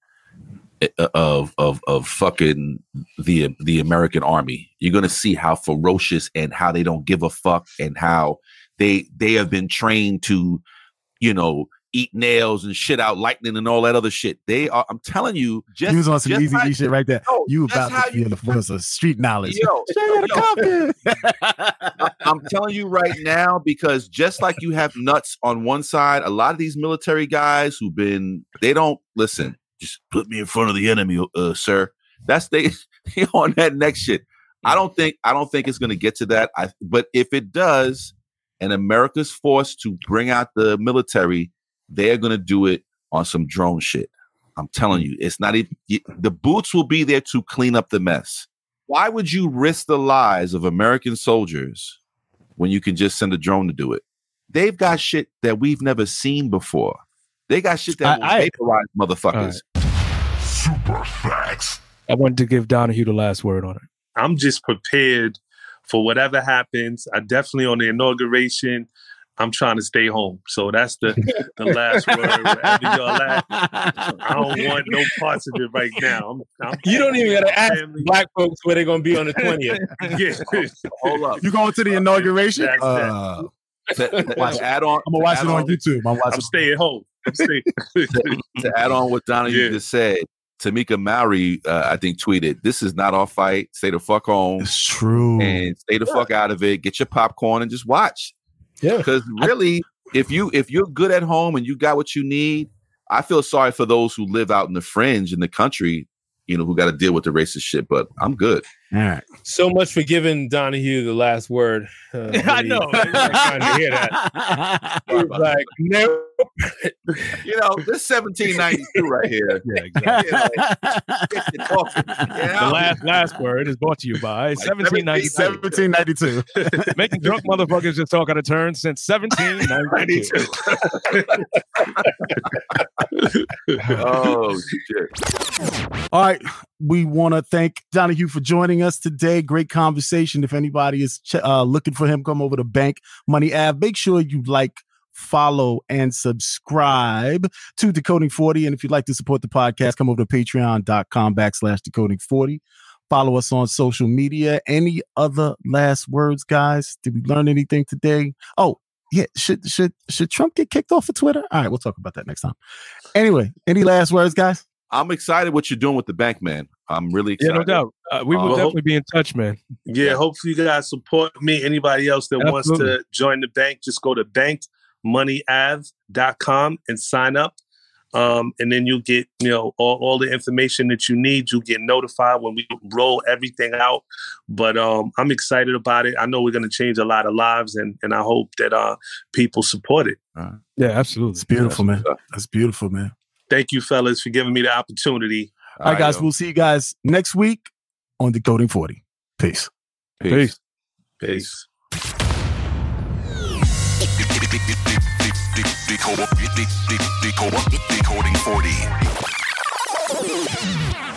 Uh, of of of fucking the the American army. You're gonna see how ferocious and how they don't give a fuck and how they they have been trained to, you know, eat nails and shit out lightning and all that other shit. They are. I'm telling you, just you was on some easy how- shit right there. No, you about to feel the force of street knowledge. Yo, yo. I'm telling you right now because just like you have nuts on one side, a lot of these military guys who've been they don't listen. Just put me in front of the enemy, uh, sir. That's they they on that next shit. I don't think I don't think it's going to get to that. I but if it does, and America's forced to bring out the military, they are going to do it on some drone shit. I'm telling you, it's not even the boots will be there to clean up the mess. Why would you risk the lives of American soldiers when you can just send a drone to do it? They've got shit that we've never seen before. They got shit that will I- I- vaporize motherfuckers. Super facts. I wanted to give Donahue the last word on it. I'm just prepared for whatever happens. I definitely on the inauguration. I'm trying to stay home. So that's the, the last word. Wherever y'all at, I don't want no parts of it right now. I'm, I'm You don't even got to ask Family. black folks where they're going to be on the 20th. yeah. Hold up. You going to the inauguration? That's that. Uh, To, to add on, I'm gonna watch it add on YouTube. I'm watching. I'm staying home. I'm staying. to add on what Donahue Yeah. just said, Tamika Mallory, uh, I think, tweeted, "This is not our fight. Stay the fuck home It's true. and stay the fuck out of it. Get your popcorn and just watch." Yeah. Because really, if you if you're good at home and you got what you need, I feel sorry for those who live out in the fringe in the country, you know, who got to deal with the racist shit. But I'm good. All right. So much for giving Donahue the last word. Uh, I know. Trying to hear that. He was like, no. You know, this 1792 right here. Yeah, exactly. Get your coffee. Get The last last word is brought to you by 1792. 1792. Making drunk motherfuckers just talk out of turn since 1792. oh shit. All right. We want to thank Donahue for joining us today. Great conversation. If anybody is ch- uh, looking for him, come over to Bank Money Ave. Make sure you like, follow, and subscribe to Decoding 40. And if you'd like to support the podcast, come over to patreon.com backslash decoding 40. Follow us on social media. Any other last words, guys? Did we learn anything today? Oh, yeah. Should should should Trump get kicked off of Twitter? All right, we'll talk about that next time. Anyway, any last words, guys? I'm excited what you're doing with the bank, man. I'm really excited. Yeah, excited. no doubt. Uh, we will Uh, well, definitely be in touch, man. Yeah, hopefully you guys support me. Anybody else that wants to join the bank, just go to bankmoneyave.com and sign up. Um, and then you'll get, you know, all, all the information that you need. You'll get notified when we roll everything out. But um, I'm excited about it. I know we're going to change a lot of lives, and, and I hope that uh, people support it. Yeah, absolutely. It's beautiful, man. That's beautiful, man. Thank you, fellas, for giving me the opportunity. All right, guys, yo. we'll see you guys next week on Decoding 40. Peace. Peace. Peace. Decoding 40.